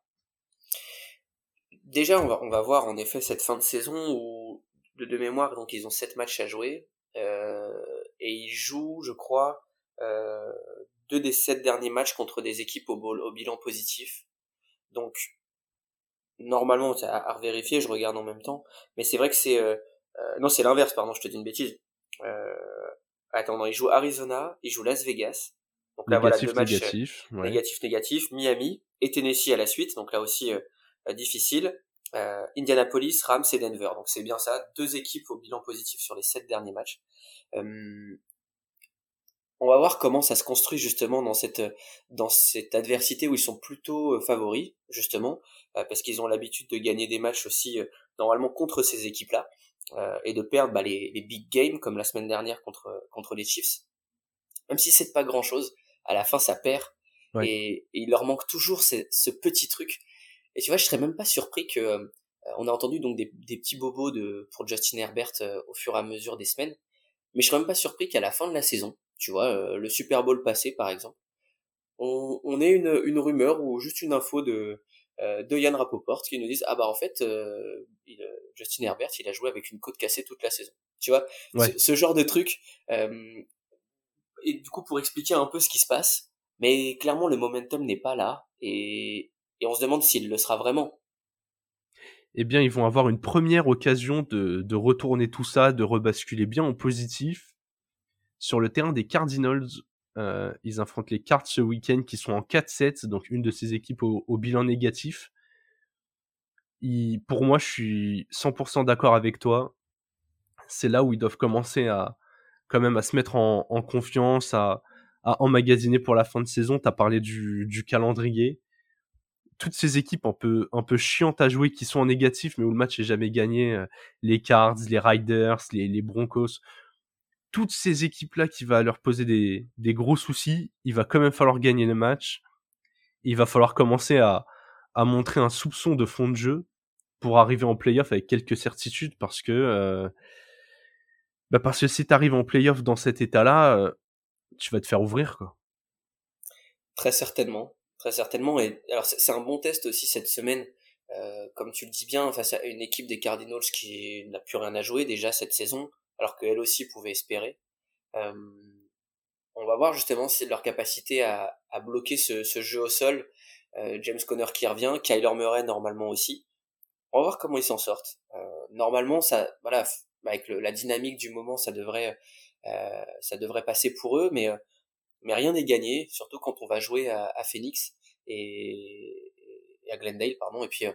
[SPEAKER 3] Déjà, on va, on va voir en effet cette fin de saison où, de, de mémoire, donc ils ont sept matchs à jouer euh, et ils jouent, je crois, euh, deux des sept derniers matchs contre des équipes au, au bilan positif. Donc, normalement, c'est à, à vérifier, je regarde en même temps, mais c'est vrai que c'est... Euh, euh, non, c'est l'inverse, pardon, je te dis une bêtise. Euh, attends, non, ils jouent Arizona, ils jouent Las Vegas. Donc là,
[SPEAKER 2] négatif,
[SPEAKER 3] voilà, deux matchs
[SPEAKER 2] négatif, ouais.
[SPEAKER 3] négatif, négatif, Miami et Tennessee à la suite, donc là aussi euh, difficile. Euh, Indianapolis, Rams et Denver. Donc c'est bien ça, deux équipes au bilan positif sur les sept derniers matchs. Euh, on va voir comment ça se construit justement dans cette dans cette adversité où ils sont plutôt favoris justement euh, parce qu'ils ont l'habitude de gagner des matchs aussi euh, normalement contre ces équipes là euh, et de perdre bah, les, les, big games comme la semaine dernière contre contre les Chiefs même si c'est pas grand chose à la fin ça perd ouais. et, et, il leur manque toujours ce, ce, petit truc et tu vois je serais même pas surpris que on a entendu donc des, des petits bobos de pour Justin Herbert au fur et à mesure des semaines mais je serais même pas surpris qu'à la fin de la saison tu vois, euh, le Super Bowl passé par exemple, on, on ait une, une rumeur ou juste une info de, euh, de Yann Rapoport qui nous disent ah bah en fait euh, il, Justin Herbert il a joué avec une côte cassée toute la saison. Tu vois, ouais. ce, ce, genre de truc. Euh, et du coup pour expliquer un peu ce qui se passe, mais clairement le momentum n'est pas là et, et on se demande s'il le sera vraiment.
[SPEAKER 2] Eh bien, ils vont avoir une première occasion de, de retourner tout ça, de rebasculer bien en positif sur le terrain des Cardinals, euh, ils affrontent les Cards ce week-end qui sont en 4-7, donc une de ces équipes au, bilan négatif. Pour moi, je suis 100% d'accord avec toi. C'est là où ils doivent commencer à quand même à se mettre en, confiance, à, à, emmagasiner pour la fin de saison. Tu as parlé du, calendrier. Toutes ces équipes un peu, un peu chiantes à jouer qui sont en négatif, mais où le match est jamais gagné, euh, les Cards, les Riders, les, Broncos, toutes ces équipes-là qui va leur poser des, gros soucis, il va quand même falloir gagner le match. Il va falloir commencer à, montrer un soupçon de fond de jeu. pour arriver en playoff avec quelques certitudes parce que bah parce que si tu arrives en playoff dans cet état-là, tu vas te faire ouvrir quoi.
[SPEAKER 3] Très certainement, très certainement. Et alors c'est un bon test aussi cette semaine, euh, comme tu le dis bien, face à une équipe des Cardinals qui n'a plus rien à jouer déjà cette saison, alors qu'elle aussi pouvait espérer. Euh, on va voir justement si leur capacité à, bloquer ce, jeu au sol. Euh, James Conner qui revient, Kyler Murray normalement aussi. On va voir comment ils s'en sortent. Normalement, ça, voilà, avec la dynamique du moment, ça devrait, ça devrait passer pour eux, mais mais rien n'est gagné, surtout quand on va jouer à, à Phoenix et, et, à Glendale, pardon, et puis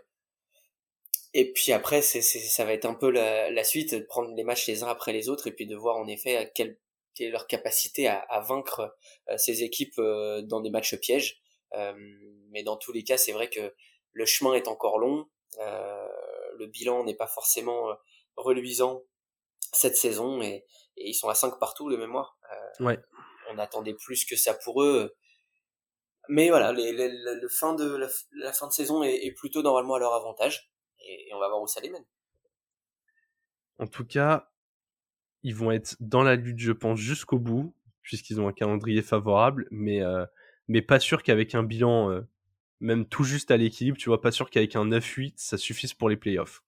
[SPEAKER 3] et puis après, c'est, ça va être un peu la, la, suite, de prendre les matchs les uns après les autres et puis de voir en effet quelle, quelle est leur capacité à, à vaincre ces équipes dans des matchs pièges. Euh, mais dans tous les cas, c'est vrai que le chemin est encore long. Euh, le bilan n'est pas forcément reluisant cette saison et, et, ils sont à 5 partout de mémoire.
[SPEAKER 2] Euh, ouais.
[SPEAKER 3] On attendait plus que ça pour eux. Mais voilà, la, fin de saison est, plutôt normalement à leur avantage. Et, on va voir où ça les mène.
[SPEAKER 2] En tout cas, ils vont être dans la lutte, je pense, jusqu'au bout, puisqu'ils ont un calendrier favorable, mais, euh, pas sûr qu'avec un bilan euh, même tout juste à l'équilibre, tu vois, pas sûr qu'avec un 9-8, ça suffise pour les playoffs.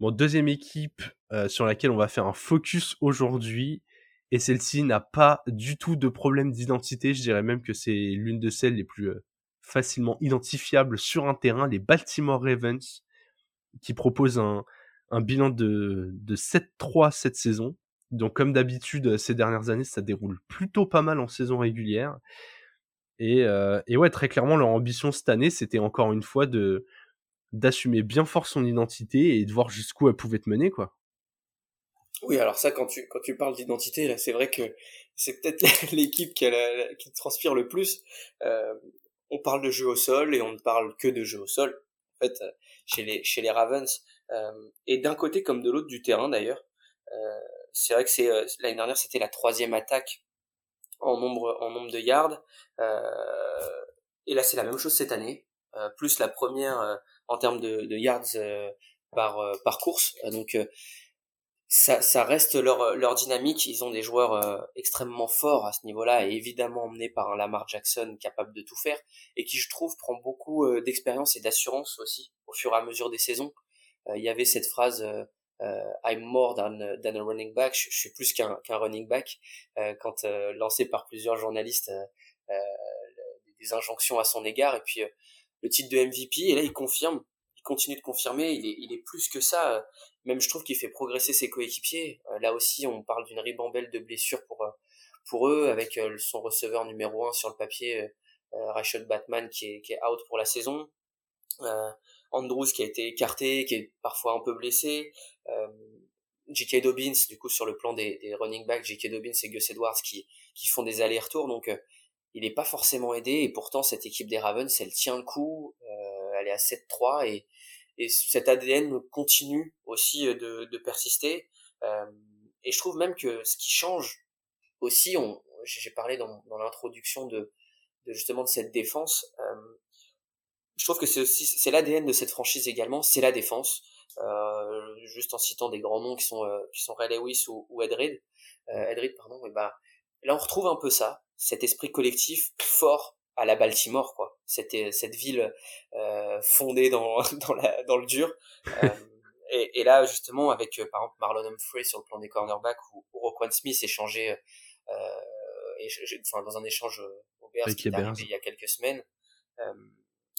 [SPEAKER 2] Bon, deuxième équipe euh, sur laquelle on va faire un focus aujourd'hui, et celle-ci n'a pas du tout de problème d'identité, je dirais même que c'est l'une de celles les plus euh, facilement identifiables sur un terrain, les Baltimore Ravens, qui proposent un, bilan de, de 7-3 cette saison. Donc comme d'habitude ces dernières années, ça déroule plutôt pas mal en saison régulière. Euh, et ouais, très clairement, leur ambition cette année, c'était encore une fois de d'assumer bien fort son identité et de voir jusqu'où elle pouvait te mener, quoi.
[SPEAKER 3] Oui, alors ça, quand tu quand tu parles d'identité, là, c'est vrai que c'est peut-être *laughs* l'équipe qui, a qui transpire le plus. Euh, on parle de jeu au sol et on ne parle que de jeu au sol. En fait, chez les chez les Ravens, euh, et d'un côté comme de l'autre du terrain d'ailleurs. Euh, c'est vrai que c'est euh, l'année dernière c'était la troisième attaque en nombre en nombre de yards euh, et là c'est la même chose cette année euh, plus la première en termes de, de yards par par course donc ça, ça reste leur, leur dynamique. Ils ont des joueurs euh, extrêmement forts à ce niveau-là et évidemment emmenés par un Lamar Jackson capable de tout faire et qui, je trouve, prend beaucoup euh, d'expérience et d'assurance aussi au fur et à mesure des saisons. Euh, il y avait cette phrase I'm more than, than a running back. Je, suis plus qu'un qu'un running back quand lancé par plusieurs journalistes des injonctions à son égard et puis le titre de MVP et là il confirme il continue de confirmer, il est, il est plus que ça. Même je trouve qu'il fait progresser ses coéquipiers. Euh, là aussi, on parle d'une ribambelle de blessures pour euh, pour eux, avec euh, son receveur numéro un sur le papier, Rashad Batman, qui est, qui est out pour la saison. Andrews qui a été écarté, qui est parfois un peu blessé. J.K. Dobbins, du coup, sur le plan des, des running backs, J.K. Dobbins et Gus Edwards qui, qui font des allers-retours. Donc, il n'est pas forcément aidé. Et pourtant, cette équipe des Ravens, elle tient le coup. elle est à 7-3 et, et cet ADN continue aussi euh, de, de persister. Euh, et je trouve même que ce qui change aussi, on, j'ai parlé dans, dans l'introduction de, de, justement de cette défense. Euh, je trouve que c'est aussi c'est l'ADN de cette franchise également, c'est la défense. Euh, juste en citant des grands noms qui sont euh, qui sont Ray Lewis ou, ou Ed Reed, euh, Ed Reed pardon, et bah là on retrouve un peu ça, cet esprit collectif fort à la Baltimore quoi. Cette cette ville euh, fondée dans *laughs* dans, la, dans le dur. Euh, et, et, là justement avec euh, par exemple Marlon Humphrey sur le plan des cornerbacks ou, ou Roquan Smith échangé euh, et, enfin dans un échange au Bears qui est arrivé il y a quelques semaines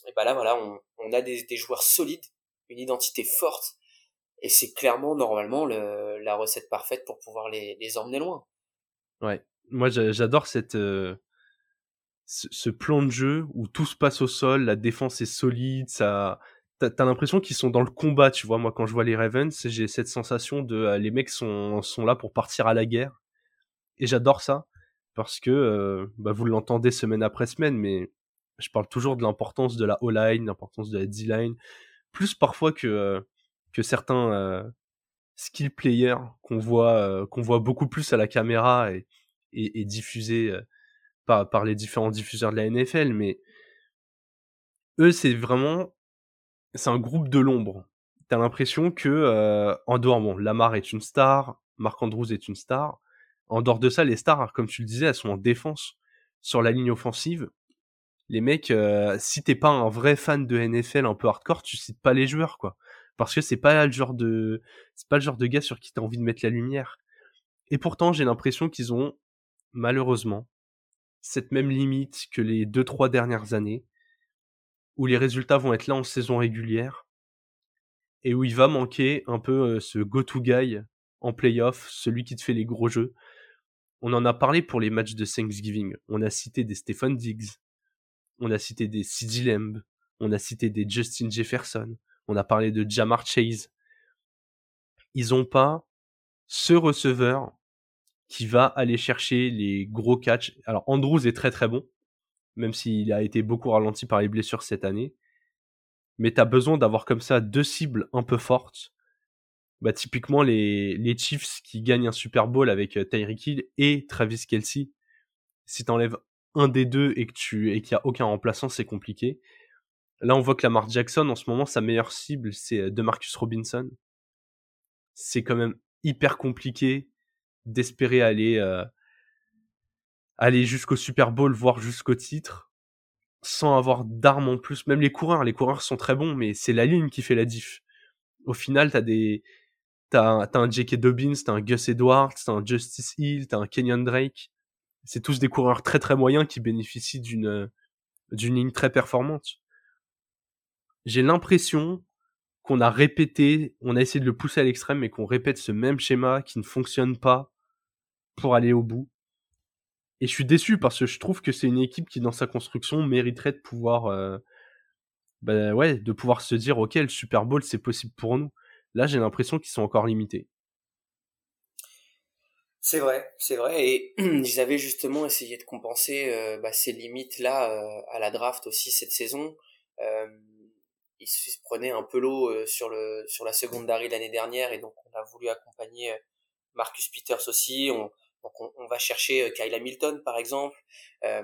[SPEAKER 3] et ben là voilà on, on a des, des joueurs solides une identité forte et c'est clairement normalement le, la recette parfaite pour pouvoir les, les emmener loin.
[SPEAKER 2] Ouais, moi j'adore cette ce, plan de jeu où tout se passe au sol, la défense est solide, ça, t'as as, l'impression qu'ils sont dans le combat, tu vois? Moi, quand je vois les Ravens, j'ai cette sensation de euh, les mecs sont, sont là pour partir à la guerre. Et j'adore ça parce que bah, vous l'entendez semaine après semaine, mais je parle toujours de l'importance de la O-line, l'importance de la D-line, plus parfois que que certains skill players qu'on voit qu'on voit beaucoup plus à la caméra et, et diffusés par, par les différents diffuseurs de la NFL, mais eux, c'est vraiment c'est un groupe de l'ombre. T'as l'impression que euh, en dehors, bon, Lamar est une star, Marc Andrews est une star. En dehors de ça, les stars, comme tu le disais, elles sont en défense sur la ligne offensive. Les mecs, euh, si t'es pas un vrai fan de NFL un peu hardcore, tu cites pas les joueurs, quoi. Parce que c'est pas le genre de, c'est pas le genre de gars sur qui t'as envie de mettre la lumière. Et pourtant, j'ai l'impression qu'ils ont, malheureusement, cette même limite que les deux, trois dernières années, où les résultats vont être là en saison régulière, et où il va manquer un peu ce go-to guy en playoff, celui qui te fait les gros jeux. On en a parlé pour les matchs de Thanksgiving. On a cité des Stephen Diggs, on a cité des CeeDee Lamb, on a cité des Justin Jefferson, on a parlé de Jamar Chase. Ils ont pas ce receveur qui va aller chercher les gros catchs. Alors Andrews est très très bon, même s'il a été beaucoup ralenti par les blessures cette année. Mais tu as besoin d'avoir comme ça deux cibles un peu fortes. Bah, typiquement les, Chiefs qui gagnent un Super Bowl avec euh, Tyreek Hill et Travis Kelsey. Si t'enlèves un des deux et tu qu'il n'y a aucun remplaçant, c'est compliqué. Là, on voit que Lamar Jackson, en ce moment, sa meilleure cible, c'est euh, DeMarcus Robinson. C'est quand même hyper compliqué d'espérer aller euh, aller jusqu'au Super Bowl, voire jusqu'au titre, sans avoir d'armes en plus. Même les coureurs, les coureurs sont très bons, mais c'est la ligne qui fait la diff. Au final, t'as des t'as as un J.K. Dobbins, t'as un Gus Edwards, t'as un Justice Hill, t'as un Kenyon Drake. C'est tous des coureurs très très moyens qui bénéficient d'une d'une ligne très performante. J'ai l'impression qu'on a répété, on a essayé de le pousser à l'extrême, mais qu'on répète ce même schéma qui ne fonctionne pas pour aller au bout. Et je suis déçu parce que je trouve que c'est une équipe qui, dans sa construction, mériterait de pouvoir, euh, bah ouais, de pouvoir se dire, ok, le Super Bowl, c'est possible pour nous. Là, j'ai l'impression qu'ils sont encore limités.
[SPEAKER 3] C'est vrai, c'est vrai. Et *clears throat* ils avaient justement essayé de compenser euh, bah, ces limites-là euh, à la draft aussi cette saison. Ils se prenaient un peu l'eau sur le sur la seconde d'Harry l'année dernière et donc on a voulu accompagner Marcus Peters aussi. On, donc on, va chercher euh, Kyle Hamilton par exemple. Euh,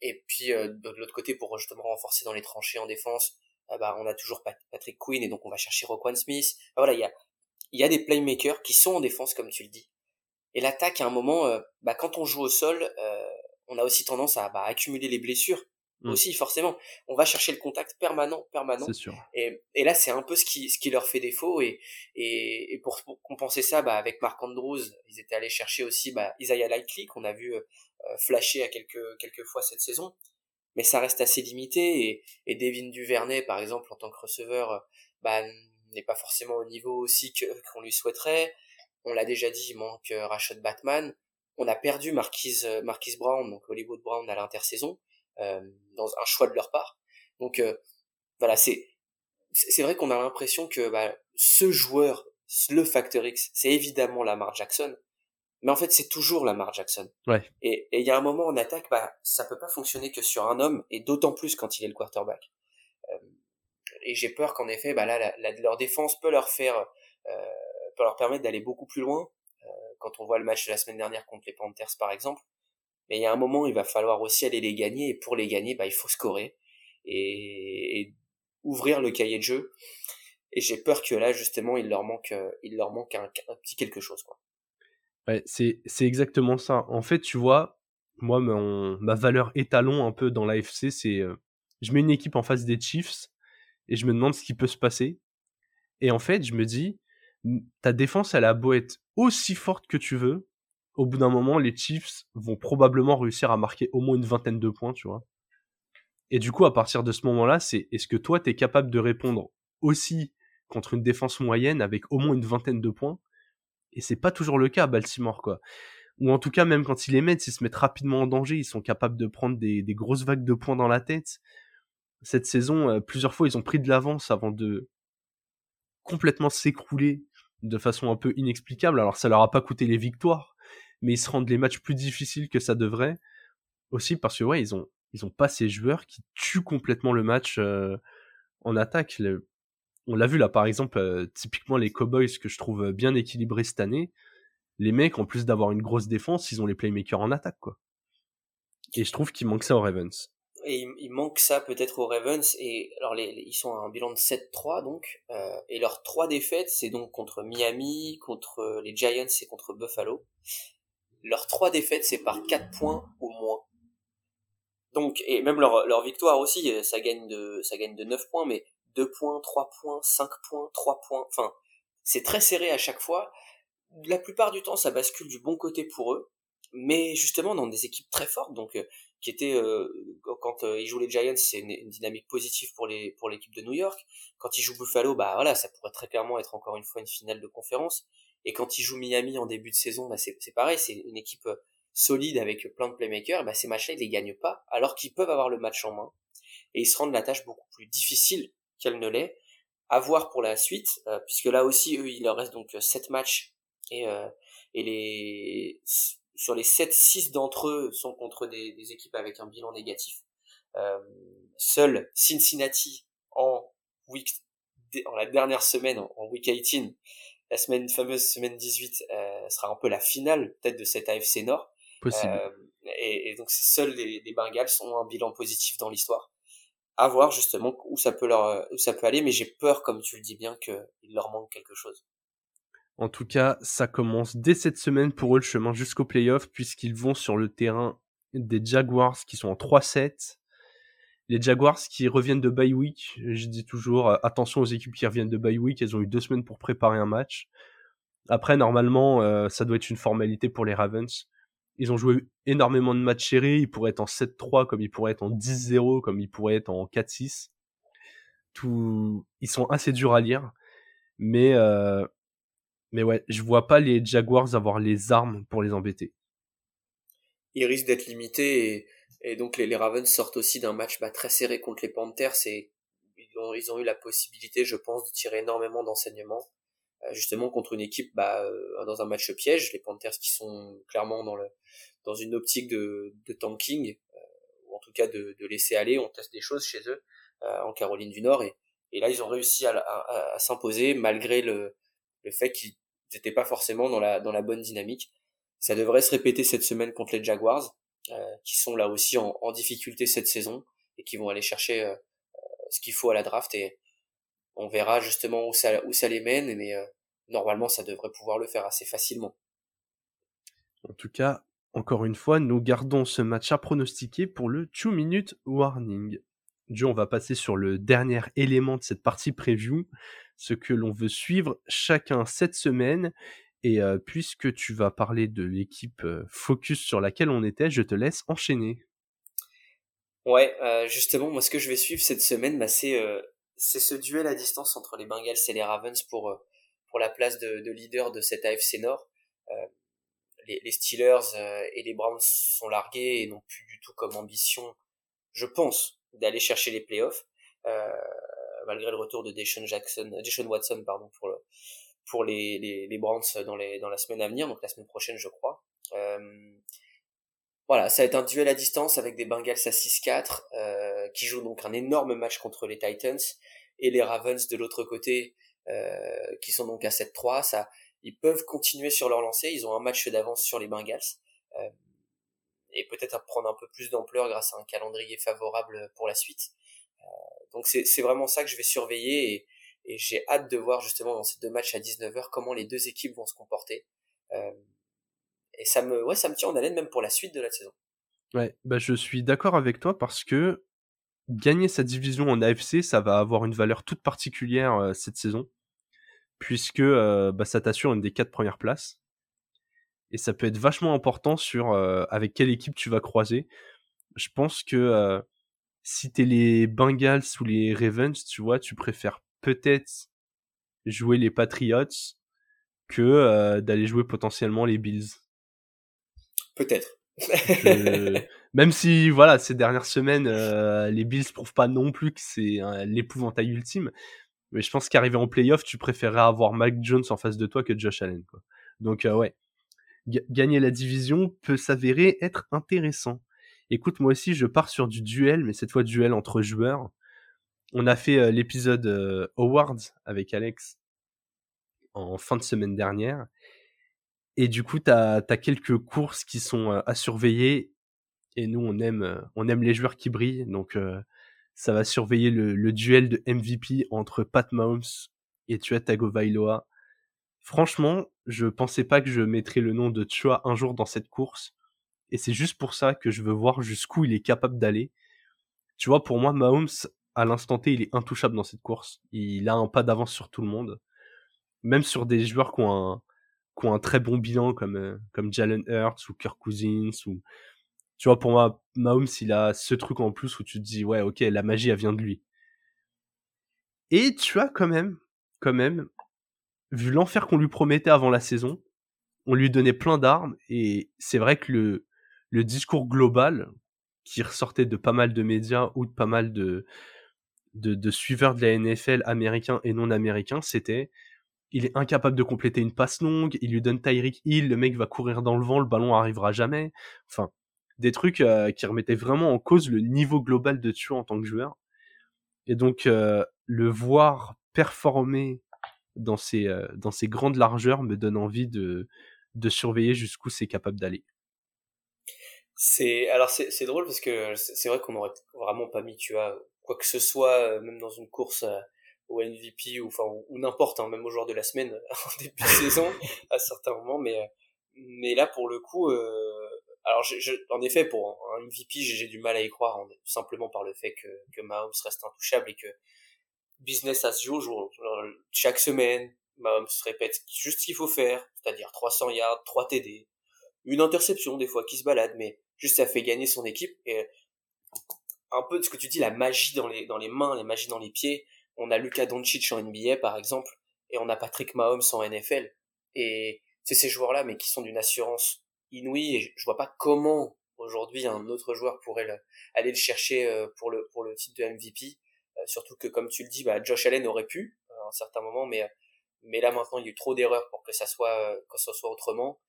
[SPEAKER 3] et puis euh, de l'autre côté pour justement renforcer dans les tranchées en défense, bah, on a toujours Patrick Quinn et donc on va chercher Roquan Smith. voilà, il y a il y a des playmakers qui sont en défense comme tu le dis. Et l'attaque à un moment, bah, quand on joue au sol, on a aussi tendance à bah, accumuler les blessures Mm. aussi forcément. On va chercher le contact permanent permanent.
[SPEAKER 2] Sûr.
[SPEAKER 3] Et, et là c'est un peu ce qui ce qui leur fait défaut et et, et pour, compenser ça bah avec Mark Andrews ils étaient allés chercher aussi bah Isaiah Likely qu'on a vu euh, flasher à quelques quelques fois cette saison. Mais ça reste assez limité et, et Devin Duvernay par exemple en tant que receveur bah n'est pas forcément au niveau aussi que qu'on lui souhaiterait. On l'a déjà dit il manque euh, Rashad Batman on a perdu Marquise Marquise Brown donc Hollywood Brown à l'intersaison. euh, dans un choix de leur part. Donc euh, voilà, c'est c'est vrai qu'on a l'impression que bah, ce joueur, le Factor X, c'est évidemment Lamar Jackson, mais en fait c'est toujours Lamar Jackson.
[SPEAKER 2] Ouais.
[SPEAKER 3] Et il y a un moment en attaque, bah ça peut pas fonctionner que sur un homme, et d'autant plus quand il est le quarterback. Euh, et j'ai peur qu'en effet, bah là, la, leur défense peut leur faire, euh, peut leur permettre d'aller beaucoup plus loin. Euh, quand on voit le match de la semaine dernière contre les Panthers par exemple, mais il y a un moment, il va falloir aussi aller les gagner, et pour les gagner, bah, il faut scorer et, ouvrir le cahier de jeu. Et j'ai peur que là, justement, il leur manque, euh, un, petit quelque chose, quoi.
[SPEAKER 2] Ouais, c'est, exactement ça. En fait, tu vois, moi, ma valeur étalon un peu dans l'AFC, c'est euh, je mets une équipe en face des Chiefs et je me demande ce qui peut se passer. Et en fait, je me dis, ta défense, elle a beau être aussi forte que tu veux, au bout d'un moment, les Chiefs vont probablement réussir à marquer au moins une vingtaine de points, tu vois. Et du coup, à partir de ce moment-là, c'est est-ce que toi, tu es capable de répondre aussi contre une défense moyenne avec au moins une vingtaine de points? Et c'est pas toujours le cas à Baltimore, quoi. Ou en tout cas, même quand ils les mettent, ils se mettent rapidement en danger, ils sont capables de prendre des, grosses vagues de points dans la tête. Cette saison, euh, plusieurs fois, ils ont pris de l'avance avant de complètement s'écrouler de façon un peu inexplicable. Alors ça leur a pas coûté les victoires, mais ils se rendent les matchs plus difficiles que ça devrait. Aussi parce que ouais, ils ont pas ces joueurs qui tuent complètement le match euh, en attaque. on l'a vu là par exemple, euh, typiquement les Cowboys que je trouve bien équilibrés cette année. Les mecs, en plus d'avoir une grosse défense, ils ont les playmakers en attaque. Et je trouve qu'il manque ça aux Ravens.
[SPEAKER 3] et il, manque ça peut-être aux Ravens. Et alors, ils sont à un bilan de 7-3 donc. Euh, et leurs trois défaites, c'est donc contre Miami, contre les Giants et contre Buffalo. Leurs trois défaites, c'est par 4 points au moins. Donc, et même leur, victoire aussi, euh, ça gagne de, ça gagne de 9 points, mais 2 points, 3 points, 5 points, 3 points. Enfin, c'est très serré à chaque fois. La plupart du temps, ça bascule du bon côté pour eux. Mais justement, dans des équipes très fortes, donc, euh, qui était euh, quand euh, ils jouent les Giants, c'est une, dynamique positive pour les pour l'équipe de New York. Quand ils jouent Buffalo, bah voilà, ça pourrait très clairement être encore une fois une finale de conférence. Et quand ils jouent Miami en début de saison, bah c'est pareil, c'est une équipe euh, solide avec plein de playmakers. Bah ces matchs-là, ils les gagnent pas, alors qu'ils peuvent avoir le match en main et ils se rendent la tâche beaucoup plus difficile qu'elle ne l'est. À voir pour la suite, puisque là aussi, eux, il leur reste donc sept matchs et et les sur les 7-6 d'entre eux sont contre des, des, équipes avec un bilan négatif. Euh, seul Cincinnati en week en la dernière semaine en week 18 la semaine fameuse semaine 18 euh, sera un peu la finale peut-être de cette AFC Nord
[SPEAKER 2] Possible. Euh,
[SPEAKER 3] et, et, donc seuls les, les Bengals ont un bilan positif dans l'histoire à voir justement où ça peut leur où ça peut aller mais j'ai peur comme tu le dis bien que il leur manque quelque chose
[SPEAKER 2] en tout cas, ça commence dès cette semaine pour eux le chemin jusqu'au playoff, puisqu'ils vont sur le terrain des Jaguars qui sont en 3-7. Les Jaguars qui reviennent de bye week, je dis toujours euh, attention aux équipes qui reviennent de bye week, elles ont eu deux semaines pour préparer un match. Après, normalement, euh, ça doit être une formalité pour les Ravens. Ils ont joué énormément de matchs serrés, ils pourraient être en 7-3, comme ils pourraient être en 10-0, comme ils pourraient être en 4-6. Tout... Ils sont assez durs à lire, mais euh, mais ouais, je vois pas les Jaguars avoir les armes pour les embêter.
[SPEAKER 3] Ils risquent d'être limités et, donc les, Ravens sortent aussi d'un match bah, très serré contre les Panthers et ils ont, eu la possibilité, je pense, de tirer énormément d'enseignements euh, justement contre une équipe bah, euh, dans un match piège, les Panthers qui sont clairement dans, une optique de, tanking, euh, ou en tout cas de, laisser aller, on teste des choses chez eux en Caroline du Nord, et, et là ils ont réussi à, s'imposer malgré le, le fait qu'ils n'étaient pas forcément dans la, dans la bonne dynamique. Ça devrait se répéter cette semaine contre les Jaguars, qui sont là aussi en, en, difficulté cette saison et qui vont aller chercher euh, euh, ce qu'il faut à la draft et on verra justement où ça, où ça les mène, mais normalement ça devrait pouvoir le faire assez facilement.
[SPEAKER 2] En tout cas, encore une fois, nous gardons ce match à pronostiquer pour le 2 minute warning. Joe, on va passer sur le dernier élément de cette partie preview, ce que l'on veut suivre chacun cette semaine. Et puisque tu vas parler de l'équipe focus sur laquelle on était, je te laisse enchaîner.
[SPEAKER 3] Ouais, justement, moi ce que je vais suivre cette semaine, bah, c'est ce duel à distance entre les Bengals et les Ravens pour pour la place de, de leader de cette AFC Nord. Les, Steelers et les Browns sont largués et n'ont plus du tout comme ambition, je pense, d'aller chercher les playoffs. Malgré le retour de Deshaun Jackson, Deshaun Watson, pardon, pour le, pour les, les, les Browns dans les, dans la semaine à venir, donc la semaine prochaine, je crois. Euh, voilà, ça va être un duel à distance avec des Bengals à 6-4, euh, qui jouent donc un énorme match contre les Titans, et les Ravens de l'autre côté, euh, qui sont donc à 7-3. Ça, ils peuvent continuer sur leur lancée, ils ont un match d'avance sur les Bengals, euh, et peut-être prendre un peu plus d'ampleur grâce à un calendrier favorable pour la suite. Donc c'est vraiment ça que je vais surveiller et, j'ai hâte de voir justement dans ces deux matchs à 19h comment les deux équipes vont se comporter. Euh, et ça me, ouais, ça me tient en haleine même pour la suite de la saison.
[SPEAKER 2] Ouais, bah je suis d'accord avec toi parce que gagner sa division en AFC, ça va avoir une valeur toute particulière euh, cette saison, puisque euh, bah, ça t'assure une des quatre premières places. Et ça peut être vachement important sur avec quelle équipe tu vas croiser. Je pense que si t'es les Bengals ou les Ravens, tu vois, tu préfères peut-être jouer les Patriots que euh, d'aller jouer potentiellement les Bills.
[SPEAKER 3] Peut-être. *laughs*
[SPEAKER 2] Même si, voilà, ces dernières semaines, euh, les Bills prouvent pas non plus que c'est l'épouvantail ultime. Mais je pense qu'arriver en playoff, tu préférerais avoir Mike Jones en face de toi que Josh Allen. Quoi. Donc, euh, ouais. gagner la division peut s'avérer être intéressant. Écoute, moi aussi, je pars sur du duel, mais cette fois duel entre joueurs. On a fait euh, l'épisode euh, Awards avec Alex en fin de semaine dernière. Et du coup, tu as, quelques courses qui sont euh, à surveiller. Et nous, on aime, on aime les joueurs qui brillent. Donc, ça va surveiller le, duel de MVP entre Pat Mahomes et Tua Tagovailoa. Franchement, je pensais pas que je mettrais le nom de Tua un jour dans cette course. Et c'est juste pour ça que je veux voir jusqu'où il est capable d'aller. Tu vois, pour moi, Mahomes, à l'instant T, il est intouchable dans cette course. Il a un pas d'avance sur tout le monde. Même sur des joueurs qui ont un, très bon bilan comme, euh, comme Jalen Hurts ou Kirk Cousins ou, tu vois, pour moi, Mahomes, il a ce truc en plus où tu te dis, ouais, ok, la magie, elle vient de lui. Et tu as quand même, quand même, vu l'enfer qu'on lui promettait avant la saison, on lui donnait plein d'armes et c'est vrai que le discours global qui ressortait de pas mal de médias ou de pas mal de, de, de suiveurs de la NFL américains et non américains, c'était il est incapable de compléter une passe longue, il lui donne Tyreek Hill, le mec va courir dans le vent, le ballon arrivera jamais. Enfin, des trucs euh, qui remettaient vraiment en cause le niveau global de Tua en tant que joueur. Et donc euh, le voir performer dans ces euh, dans ces grandes largeurs me donne envie de de surveiller jusqu'où c'est capable d'aller.
[SPEAKER 3] C'est alors c'est c'est drôle parce que c'est vrai qu'on aurait vraiment pas mis Tua quoi que ce soit même dans une course au MVP ou enfin ou, n'importe hein, même au joueur de la semaine *laughs* en début de saison à certains moments mais mais là pour le coup euh, alors, je, en effet, pour un MVP, j'ai du mal à y croire, simplement par le fait que, que Mahomes reste intouchable et que business as usual. Chaque semaine, Mahomes répète juste ce qu'il faut faire, c'est-à-dire 300 yards, 3 TD, une interception des fois qui se balade, mais juste ça fait gagner son équipe. Et un peu de ce que tu dis, la magie dans les, dans les mains, la magie dans les pieds. On a Luka Doncic en NBA, par exemple, et on a Patrick Mahomes en NFL. Et c'est ces joueurs-là, mais qui sont d'une assurance inouï et je vois pas comment aujourd'hui un autre joueur pourrait aller le chercher euh, pour le pour le titre de MVP euh, surtout que comme tu le dis bah Josh Allen aurait pu euh, à un certain moment mais mais là maintenant il y a eu trop d'erreurs pour que ça soit que ça soit autrement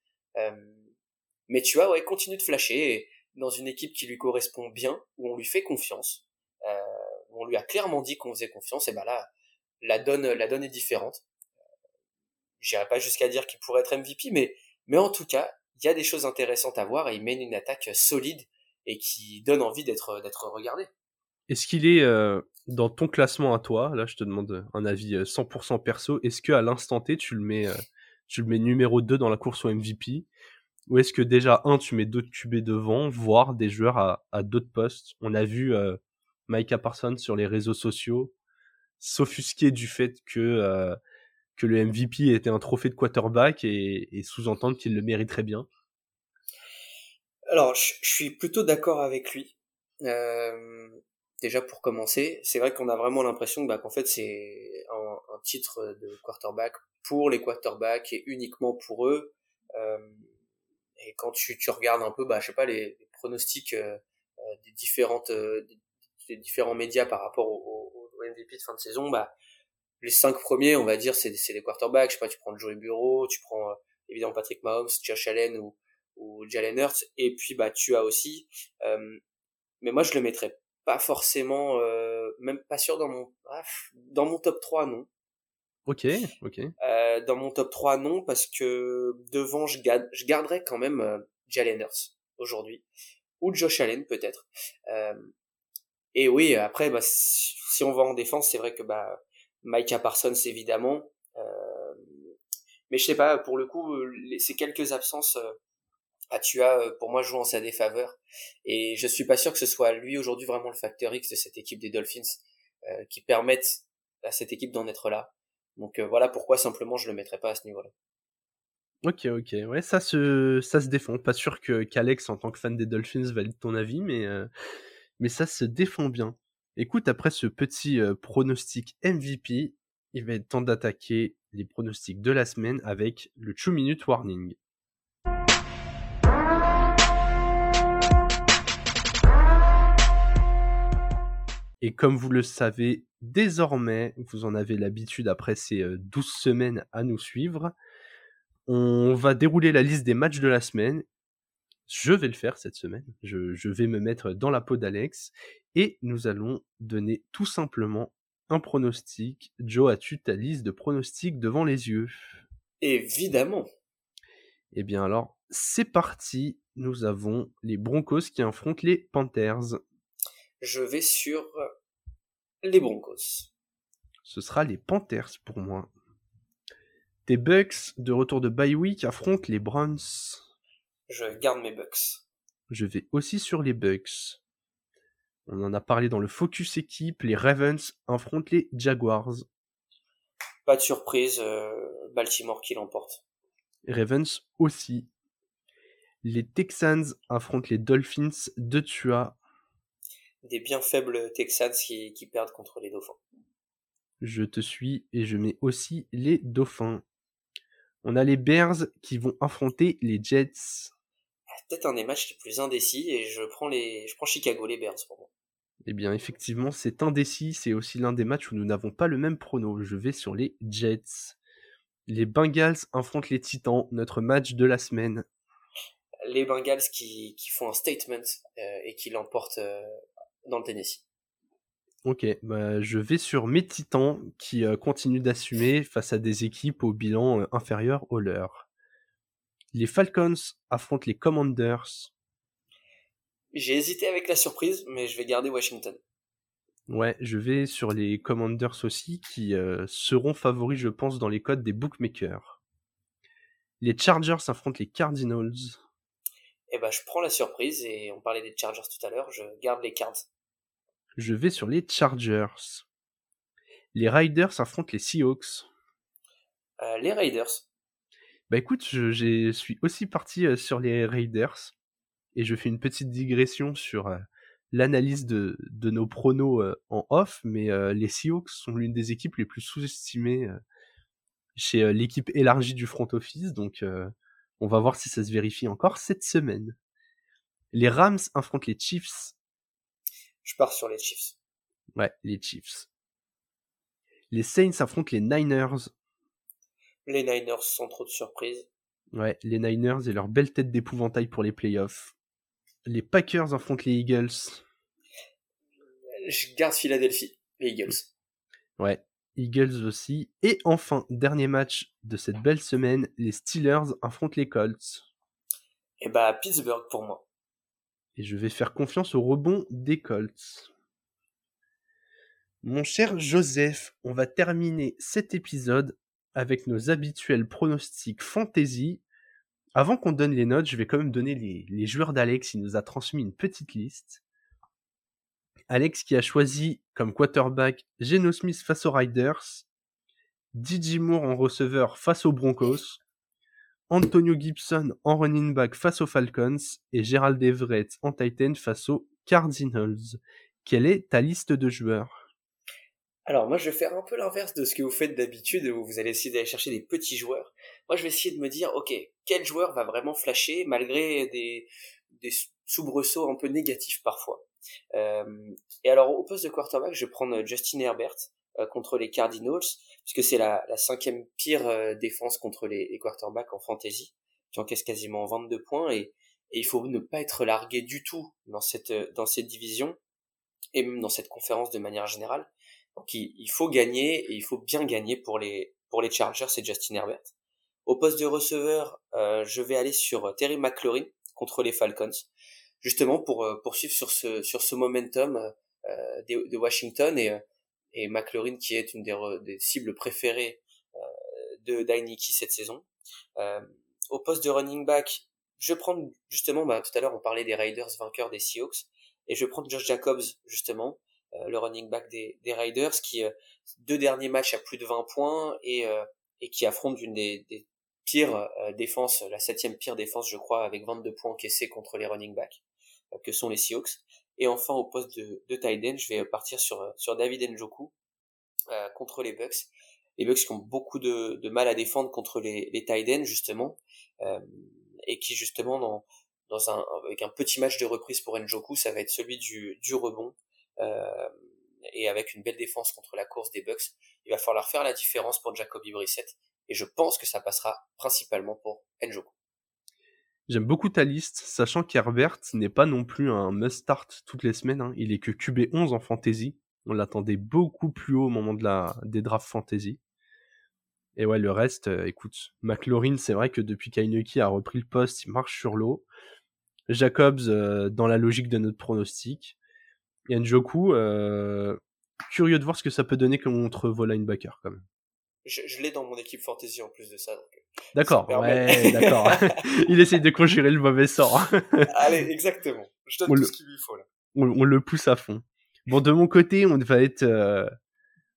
[SPEAKER 3] mais tu vois ouais continue de flasher dans une équipe qui lui correspond bien où on lui fait confiance où on lui a clairement dit qu'on faisait confiance et bah là la donne la donne est différente j'irai pas jusqu'à dire qu'il pourrait être MVP mais mais en tout cas il y a des choses intéressantes à voir et il mène une attaque solide et qui donne envie d'être d'être regardé.
[SPEAKER 2] Est-ce qu'il est euh, dans ton classement à toi Là, je te demande un avis 100% euh, perso. Est-ce que à l'instant T, tu le mets euh, tu le mets numéro 2 dans la course au MVP ou est-ce que déjà un tu mets d'autres QB devant, voire des joueurs à, à d'autres postes? On a vu Micah Parsons sur les réseaux sociaux s'offusquer du fait que que le MVP était un trophée de quarterback et, sous-entendre qu'il le mériterait bien
[SPEAKER 3] Alors, je, suis plutôt d'accord avec lui. Euh, déjà pour commencer, c'est vrai qu'on a vraiment l'impression bah, qu'en fait c'est un, titre de quarterback pour les quarterbacks et uniquement pour eux. Euh, et quand tu, regardes un peu, bah, je sais pas, les, pronostics euh, des différentes des, différents médias par rapport au, au, MVP de fin de saison, bah les cinq premiers, on va dire, c'est des quarterbacks. Je sais pas, tu prends Joey Bureau, tu prends euh, évidemment Patrick Mahomes, Josh Allen ou, ou Jalen Hurts, et puis bah tu as aussi. Euh, mais moi, je le mettrais pas forcément, euh, même pas sûr dans mon ah, dans mon top 3 non.
[SPEAKER 2] Ok, ok.
[SPEAKER 3] Euh, dans mon top 3 non parce que devant je, garde, je garderais quand même euh, Jalen Hurts aujourd'hui ou Josh Allen peut-être. et oui, après bah si, si on va en défense, c'est vrai que bah Micah Parsons évidemment. Euh, mais je sais pas, pour le coup, ces quelques absences euh, à Tua, euh, pour moi, jouent en sa défaveur. Et je suis pas sûr que ce soit lui aujourd'hui vraiment le facteur X de cette équipe des Dolphins qui permettent à cette équipe d'en être là. Donc voilà pourquoi simplement je le mettrais pas à ce niveau-là.
[SPEAKER 2] Ok, ok, ouais, ça se, ça se défend. Pas sûr que qu'Alex, en tant que fan des Dolphins, valide ton avis, mais, mais ça se défend bien. Écoute, après ce petit pronostic MVP, il va être temps d'attaquer les pronostics de la semaine avec le 2 minute warning. Et comme vous le savez désormais, vous en avez l'habitude après ces 12 semaines à nous suivre, on va dérouler la liste des matchs de la semaine je vais le faire cette semaine. Je, vais me mettre dans la peau d'Alex et nous allons donner tout simplement un pronostic. Joe, as-tu ta liste de pronostics devant les yeux?
[SPEAKER 3] Évidemment.
[SPEAKER 2] Eh bien alors, c'est parti. nous avons les Broncos qui affrontent les Panthers.
[SPEAKER 3] Je vais sur les Broncos.
[SPEAKER 2] Ce sera les Panthers pour moi. Tes Bucks de retour de bye week affrontent les Browns.
[SPEAKER 3] Je garde mes Bucks.
[SPEAKER 2] Je vais aussi sur les Bucks. On en a parlé dans le focus équipe. Les Ravens affrontent les Jaguars.
[SPEAKER 3] Pas de surprise, euh, Baltimore qui l'emporte.
[SPEAKER 2] Ravens aussi. Les Texans affrontent les Dolphins de Tua.
[SPEAKER 3] Des bien faibles Texans qui, qui perdent contre les Dauphins.
[SPEAKER 2] Je te suis et je mets aussi les Dauphins. On a les Bears qui vont affronter les Jets.
[SPEAKER 3] Peut-être un des matchs les plus indécis et je prends les, je prends Chicago les Bears pour moi.
[SPEAKER 2] Eh bien, effectivement, c'est indécis. C'est aussi l'un des matchs où nous n'avons pas le même prono. Je vais sur les Jets. Les Bengals affrontent les Titans, notre match de la semaine.
[SPEAKER 3] Les Bengals qui, qui font un statement euh, et qui l'emportent euh, dans le Tennessee.
[SPEAKER 2] Ok, bah, je vais sur mes Titans qui euh, continuent d'assumer face à des équipes au bilan inférieur au leur. Les Falcons affrontent les Commanders.
[SPEAKER 3] J'ai hésité avec la surprise, mais je vais garder Washington.
[SPEAKER 2] Ouais, je vais sur les Commanders aussi, qui euh, seront favoris, je pense, dans les codes des bookmakers. Les Chargers affrontent les Cardinals.
[SPEAKER 3] Eh ben, je prends la surprise, et on parlait des Chargers tout à l'heure, je garde les Cards.
[SPEAKER 2] Je vais sur les Chargers. Les Riders affrontent les Seahawks.
[SPEAKER 3] Euh, les Raiders.
[SPEAKER 2] Bah écoute, je suis aussi parti euh, sur les Raiders, et je fais une petite digression sur l'analyse de, de, nos pronos euh, en off, mais euh, les Seahawks sont l'une des équipes les plus sous-estimées euh, chez l'équipe élargie du front office, donc on va voir si ça se vérifie encore cette semaine. Les Rams affrontent les Chiefs.
[SPEAKER 3] Je pars sur les Chiefs.
[SPEAKER 2] Ouais, les Chiefs. Les Saints affrontent les Niners.
[SPEAKER 3] Les Niners sans trop de surprises.
[SPEAKER 2] Ouais, les Niners et leur belle tête d'épouvantail pour les playoffs. Les Packers affrontent les Eagles.
[SPEAKER 3] Je garde Philadelphie, les Eagles.
[SPEAKER 2] Ouais, Eagles aussi. Et enfin, dernier match de cette belle semaine, les Steelers affrontent les Colts.
[SPEAKER 3] Et eh bah Pittsburgh pour moi.
[SPEAKER 2] Et je vais faire confiance au rebond des Colts. Mon cher Joseph, on va terminer cet épisode avec nos habituels pronostics fantasy avant qu'on donne les notes, je vais quand même donner les, joueurs d'Alex. Il nous a transmis une petite liste. Alex qui a choisi comme quarterback Geno Smith face aux Riders, DJ Moore en receveur face aux Broncos, Antonio Gibson en running back face aux Falcons et Gerald Everett en Titan face aux Cardinals. Quelle est ta liste de joueurs?
[SPEAKER 3] Alors moi je vais faire un peu l'inverse de ce que vous faites d'habitude où vous allez essayer d'aller chercher des petits joueurs. Moi je vais essayer de me dire ok quel joueur va vraiment flasher malgré des, soubresauts un peu négatifs parfois. Euh, et alors au poste de quarterback je vais prendre Justin Herbert euh, contre les Cardinals puisque c'est la, la, cinquième pire euh, défense contre les, les, quarterbacks en fantasy qui encaisse quasiment 22 points et, et il faut ne pas être largué du tout dans cette dans cette division et même dans cette conférence de manière générale donc il, faut gagner et il faut bien gagner pour les pour les Chargers et Justin Herbert. Au poste de receveur, euh, je vais aller sur Terry McLaurin contre les Falcons, justement pour euh, poursuivre sur ce sur ce momentum euh, de, de, Washington et et McLaurin qui est une des, cibles préférées de Dynasty cette saison. au poste de running back, je prendre justement, bah, tout à l'heure on parlait des Raiders vainqueurs des Seahawks, et je prendre Josh Jacobs justement euh, le running back des, des Riders, qui euh, deux derniers matchs à plus de 20 points et, euh, et qui affronte une des, des pires défenses, la septième pire défense, je crois, avec 22 points encaissés contre les running backs, que sont les Seahawks. Et enfin, au poste de, de tight end, je vais partir sur, sur David Njoku euh, contre les Bucks. Les Bucks qui ont beaucoup de, de mal à défendre contre les, les tight ends, justement, euh, et qui, justement, dans, dans un, avec un petit match de reprise pour Njoku, ça va être celui du, du rebond. Euh, et avec une belle défense contre la course des Bucks, il va falloir faire la différence pour Jacoby Brissett. Et je pense que ça passera principalement pour Njoku.
[SPEAKER 2] J'aime beaucoup ta liste, sachant qu'Herbert n'est pas non plus un must-start toutes les semaines. Hein. Il est que QB11 en fantasy. On l'attendait beaucoup plus haut au moment de la, des drafts fantasy. Et ouais, le reste, euh, écoute, McLaurin, c'est vrai que depuis qu'Aineki a repris le poste, il marche sur l'eau. Jacobs dans la logique de notre pronostic. Et Njoku, curieux de voir ce que ça peut donner contre vos linebackers quand même.
[SPEAKER 3] Je, l'ai dans mon équipe fantasy en plus de ça.
[SPEAKER 2] D'accord, ouais, *laughs* d'accord. *laughs* il essaye de conjurer le mauvais sort. *laughs*
[SPEAKER 3] Allez, exactement. Je donne tout ce qu'il lui faut là.
[SPEAKER 2] On, le pousse à fond. Bon, de mon côté, on va être, euh,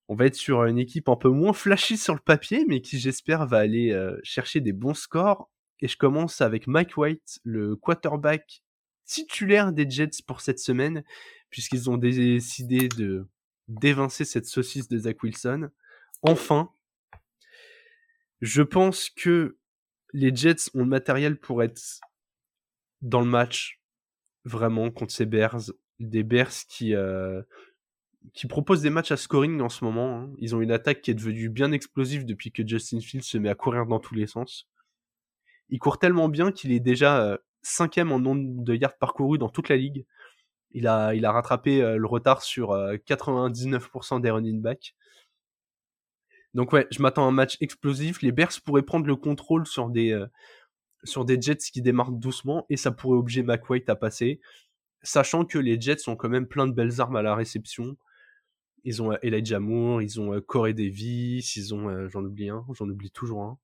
[SPEAKER 2] on va être sur une équipe un peu moins flashy sur le papier, mais qui j'espère va aller euh, chercher des bons scores. Et je commence avec Mike White, le quarterback titulaire des Jets pour cette semaine, puisqu'ils ont décidé de d'évincer cette saucisse de Zach Wilson. Enfin, je pense que les Jets ont le matériel pour être dans le match vraiment contre ces Bears, des Bears qui euh, qui proposent des matchs à scoring en ce moment. Hein. Ils ont une attaque qui est devenue bien explosive depuis que Justin Fields se met à courir dans tous les sens. Il court tellement bien qu'il est déjà euh, cinquième en nombre de yards parcourus dans toute la ligue. Il a, il a rattrapé euh, le retard sur 99% des running backs. Donc ouais, je m'attends à un match explosif. Les Bears pourraient prendre le contrôle sur des euh, sur des Jets qui démarrent doucement et ça pourrait obliger McWhite à passer, sachant que les Jets ont quand même plein de belles armes à la réception. Ils ont euh, Elijah Moore, ils ont euh, Corey Davis, ils ont j'en oublie un, j'en oublie toujours un.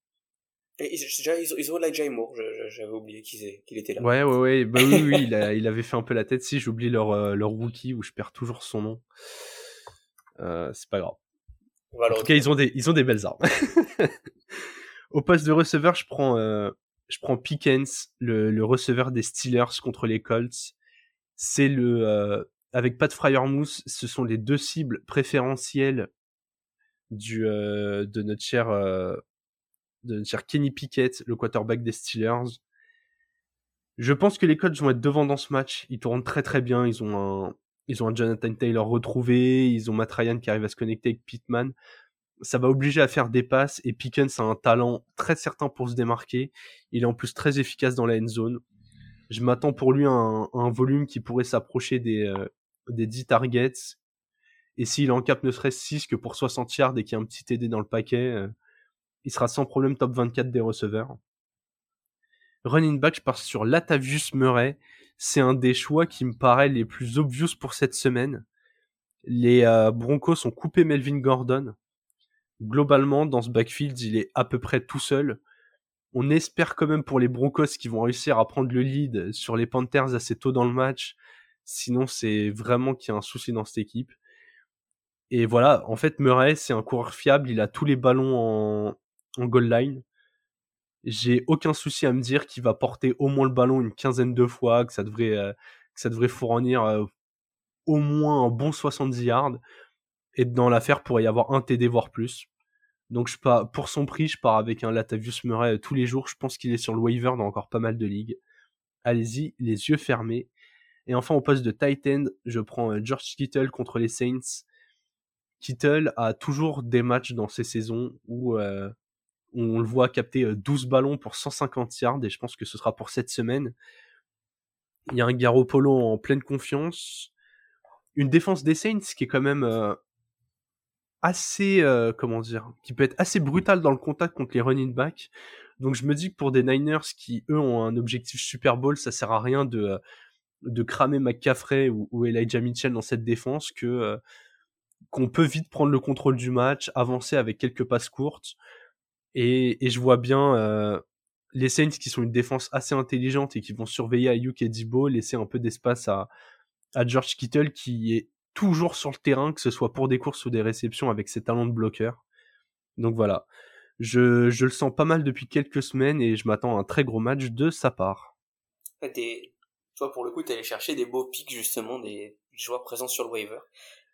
[SPEAKER 3] Et ils, ont, Elijah Moore, j'avais oublié qu'il était là.
[SPEAKER 2] Ouais, ouais, ouais. Bah oui, oui, il, *laughs* il, avait fait un peu la tête. Si, j'oublie leur, leur rookie où je perds toujours son nom. c'est pas grave en tout cas, ils ont des, ils ont des belles armes. *laughs* Au poste de receveur, je prends, euh, je prends Pickens, le, le, receveur des Steelers contre les Colts. C'est le, euh, avec Pat Fryermouth, ce sont les deux cibles préférentielles du, euh, de notre cher, euh, de notre cher Kenny Pickett, le quarterback des Steelers. Je pense que les Colts vont être devant dans ce match. Ils tournent très très bien. Ils ont un, ils ont un Jonathan Taylor retrouvé, ils ont Matt Ryan qui arrive à se connecter avec Pittman. Ça va obliger à faire des passes et Pickens a un talent très certain pour se démarquer. Il est en plus très efficace dans la end zone. Je m'attends pour lui un, volume qui pourrait s'approcher des, euh, des 10 targets. Et s'il en cap ne serait-ce 6 que pour 60 yards et qu'il y a un petit TD dans le paquet, euh, il sera sans problème top 24 des receveurs. Running back, je pars sur Latavius Murray c'est un des choix qui me paraît les plus obvious pour cette semaine. Les euh, Broncos ont coupé Melvin Gordon. Globalement, dans ce backfield, il est à peu près tout seul. On espère quand même pour les Broncos qui vont réussir à prendre le lead sur les Panthers assez tôt dans le match. Sinon, c'est vraiment qu'il y a un souci dans cette équipe. Et voilà, en fait, Murray, c'est un coureur fiable. Il a tous les ballons en, en goal line j'ai aucun souci à me dire qu'il va porter au moins le ballon une quinzaine de fois, que ça devrait, euh, fournir euh, au moins un bon 70 yards. Et dans l'affaire, pourrait y avoir un TD, voire plus. Donc je pour son prix, je pars avec un Latavius Murray euh, tous les jours. Je pense qu'il est sur le waiver dans encore pas mal de ligues. Allez-y, les yeux fermés. Et enfin, au poste de Titan, je prends George Kittle contre les Saints. Kittle a toujours des matchs dans ces saisons où on le voit capter 12 ballons pour 150 yards et je pense que ce sera pour cette semaine. Il y a un Garoppolo en pleine confiance. Une défense des Saints qui est quand même assez, comment dire, qui peut être assez brutale dans le contact contre les running backs. Donc je me dis que pour des Niners qui eux ont un objectif Super Bowl, ça sert à rien de cramer McCaffrey ou, ou Elijah Mitchell dans cette défense que qu'on peut vite prendre le contrôle du match, avancer avec quelques passes courtes. Et, et je vois bien euh, les Saints qui sont une défense assez intelligente et qui vont surveiller Ayuk et Dibo, laisser un peu d'espace à, à George Kittle qui est toujours sur le terrain, que ce soit pour des courses ou des réceptions avec ses talents de bloqueur. Donc voilà, je, je le sens pas mal depuis quelques semaines et je m'attends à un très gros match de sa part.
[SPEAKER 3] Toi, pour le coup, allé chercher des beaux pics justement des joueurs présents sur le waiver.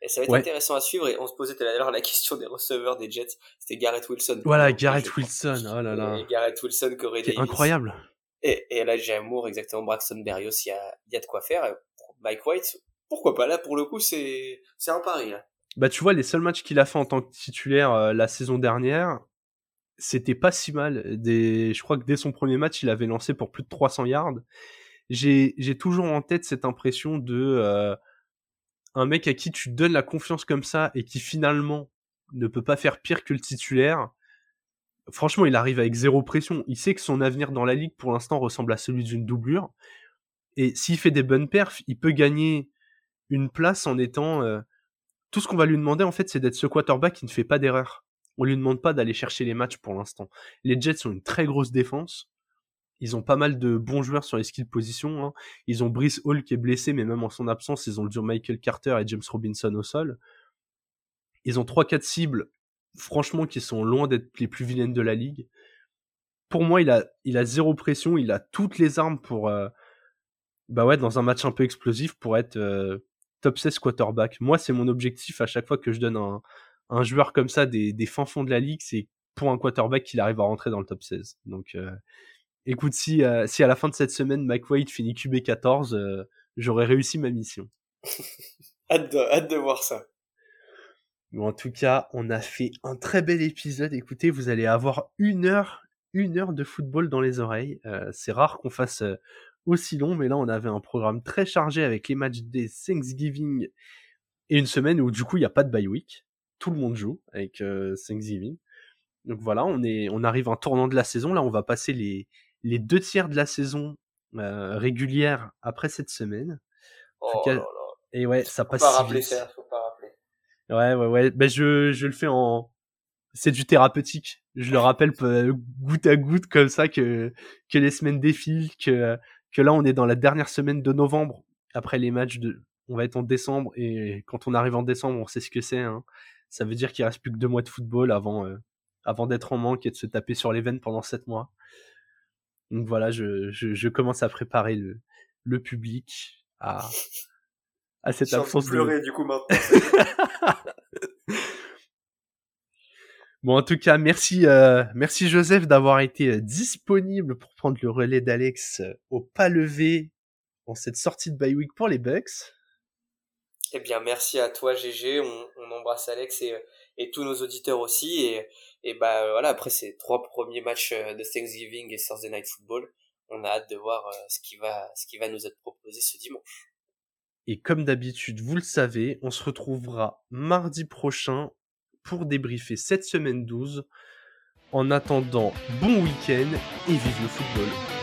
[SPEAKER 3] Et ça va être intéressant à suivre. Et on se posait tout à l'heure la question des receveurs des Jets. C'était Garrett Wilson.
[SPEAKER 2] Voilà, Garrett Wilson. Oh là là.
[SPEAKER 3] Garrett Wilson, Corey Davis.
[SPEAKER 2] Incroyable.
[SPEAKER 3] Et, et là, j'ai amour, exactement. Braxton Berrios, il y a, y a de quoi faire. Mike White, pourquoi pas? Là, pour le coup, c'est, c'est un pari, là.
[SPEAKER 2] Bah, tu vois, les seuls matchs qu'il a fait en tant que titulaire euh, la saison dernière, c'était pas si mal. Des... Je crois que dès son premier match, il avait lancé pour plus de 300 yards. J'ai, j'ai toujours en tête cette impression de, euh, un mec à qui tu donnes la confiance comme ça et qui finalement ne peut pas faire pire que le titulaire, franchement, il arrive avec zéro pression. Il sait que son avenir dans la ligue pour l'instant ressemble à celui d'une doublure. Et s'il fait des bonnes perfs, il peut gagner une place en étant. Euh, tout ce qu'on va lui demander, en fait, c'est d'être ce quarterback qui ne fait pas d'erreur. On lui demande pas d'aller chercher les matchs pour l'instant. Les Jets ont une très grosse défense. Ils ont pas mal de bons joueurs sur les skill positions. Hein. Ils ont Brice Hall qui est blessé, mais même en son absence, ils ont le dur Michael Carter et James Robinson au sol. Ils ont 3-4 cibles, franchement, qui sont loin d'être les plus vilaines de la ligue. Pour moi, il a, il a zéro pression, il a toutes les armes pour, euh, bah ouais, dans un match un peu explosif, pour être euh, top 16 quarterback. Moi, c'est mon objectif à chaque fois que je donne un, un joueur comme ça des, des fins fonds de la ligue, c'est pour un quarterback qu'il arrive à rentrer dans le top 16. Donc, euh, écoute, si, si à la fin de cette semaine, Mike White finit QB 14, j'aurais réussi ma mission. *laughs*
[SPEAKER 3] hâte, de, hâte de voir ça
[SPEAKER 2] en tout cas, on a fait un très bel épisode. Écoutez, vous allez avoir une heure, une heure de football dans les oreilles. Euh, c'est rare qu'on fasse euh, aussi long, mais là, on avait un programme très chargé avec les matchs des Thanksgiving et une semaine où du coup, il n'y a pas de bye week. Tout le monde joue avec euh, Thanksgiving. Donc voilà, on est, on arrive à un tournant de la saison. Là, on va passer les, les deux tiers de la saison régulière après cette semaine.
[SPEAKER 3] Oh là là.
[SPEAKER 2] Et ouais, ça
[SPEAKER 3] faut
[SPEAKER 2] passe.
[SPEAKER 3] Pas rappeler ça, faut pas
[SPEAKER 2] Ouais, ouais, ouais. Ben, je, je le fais en. C'est du thérapeutique. Je le rappelle goutte à goutte comme ça que, que les semaines défilent, que, que là on est dans la dernière semaine de novembre. Après les matchs de, on va être en décembre et quand on arrive en décembre, on sait ce que c'est. Hein. Ça veut dire qu'il reste plus que deux mois de football avant, euh, avant d'être en manque et de se taper sur les veines pendant sept mois. Donc voilà, je, je, je commence à préparer le, le public à, à cette absence
[SPEAKER 3] de pleurer du coup maintenant. *laughs*
[SPEAKER 2] bon, en tout cas, merci, euh, merci Joseph d'avoir été euh, disponible pour prendre le relais d'Alex euh, au pas levé en cette sortie de bye week pour les Bucks.
[SPEAKER 3] Eh bien, merci à toi GG. On, on embrasse Alex et, et, tous nos auditeurs aussi. Et, et bah voilà, après ces trois premiers matchs de Thanksgiving et Thursday Night Football, on a hâte de voir ce qui va, ce qui va nous être proposé ce dimanche.
[SPEAKER 2] Et comme d'habitude, vous le savez, on se retrouvera mardi prochain pour débriefer cette semaine 12. En attendant, bon week-end et vive le football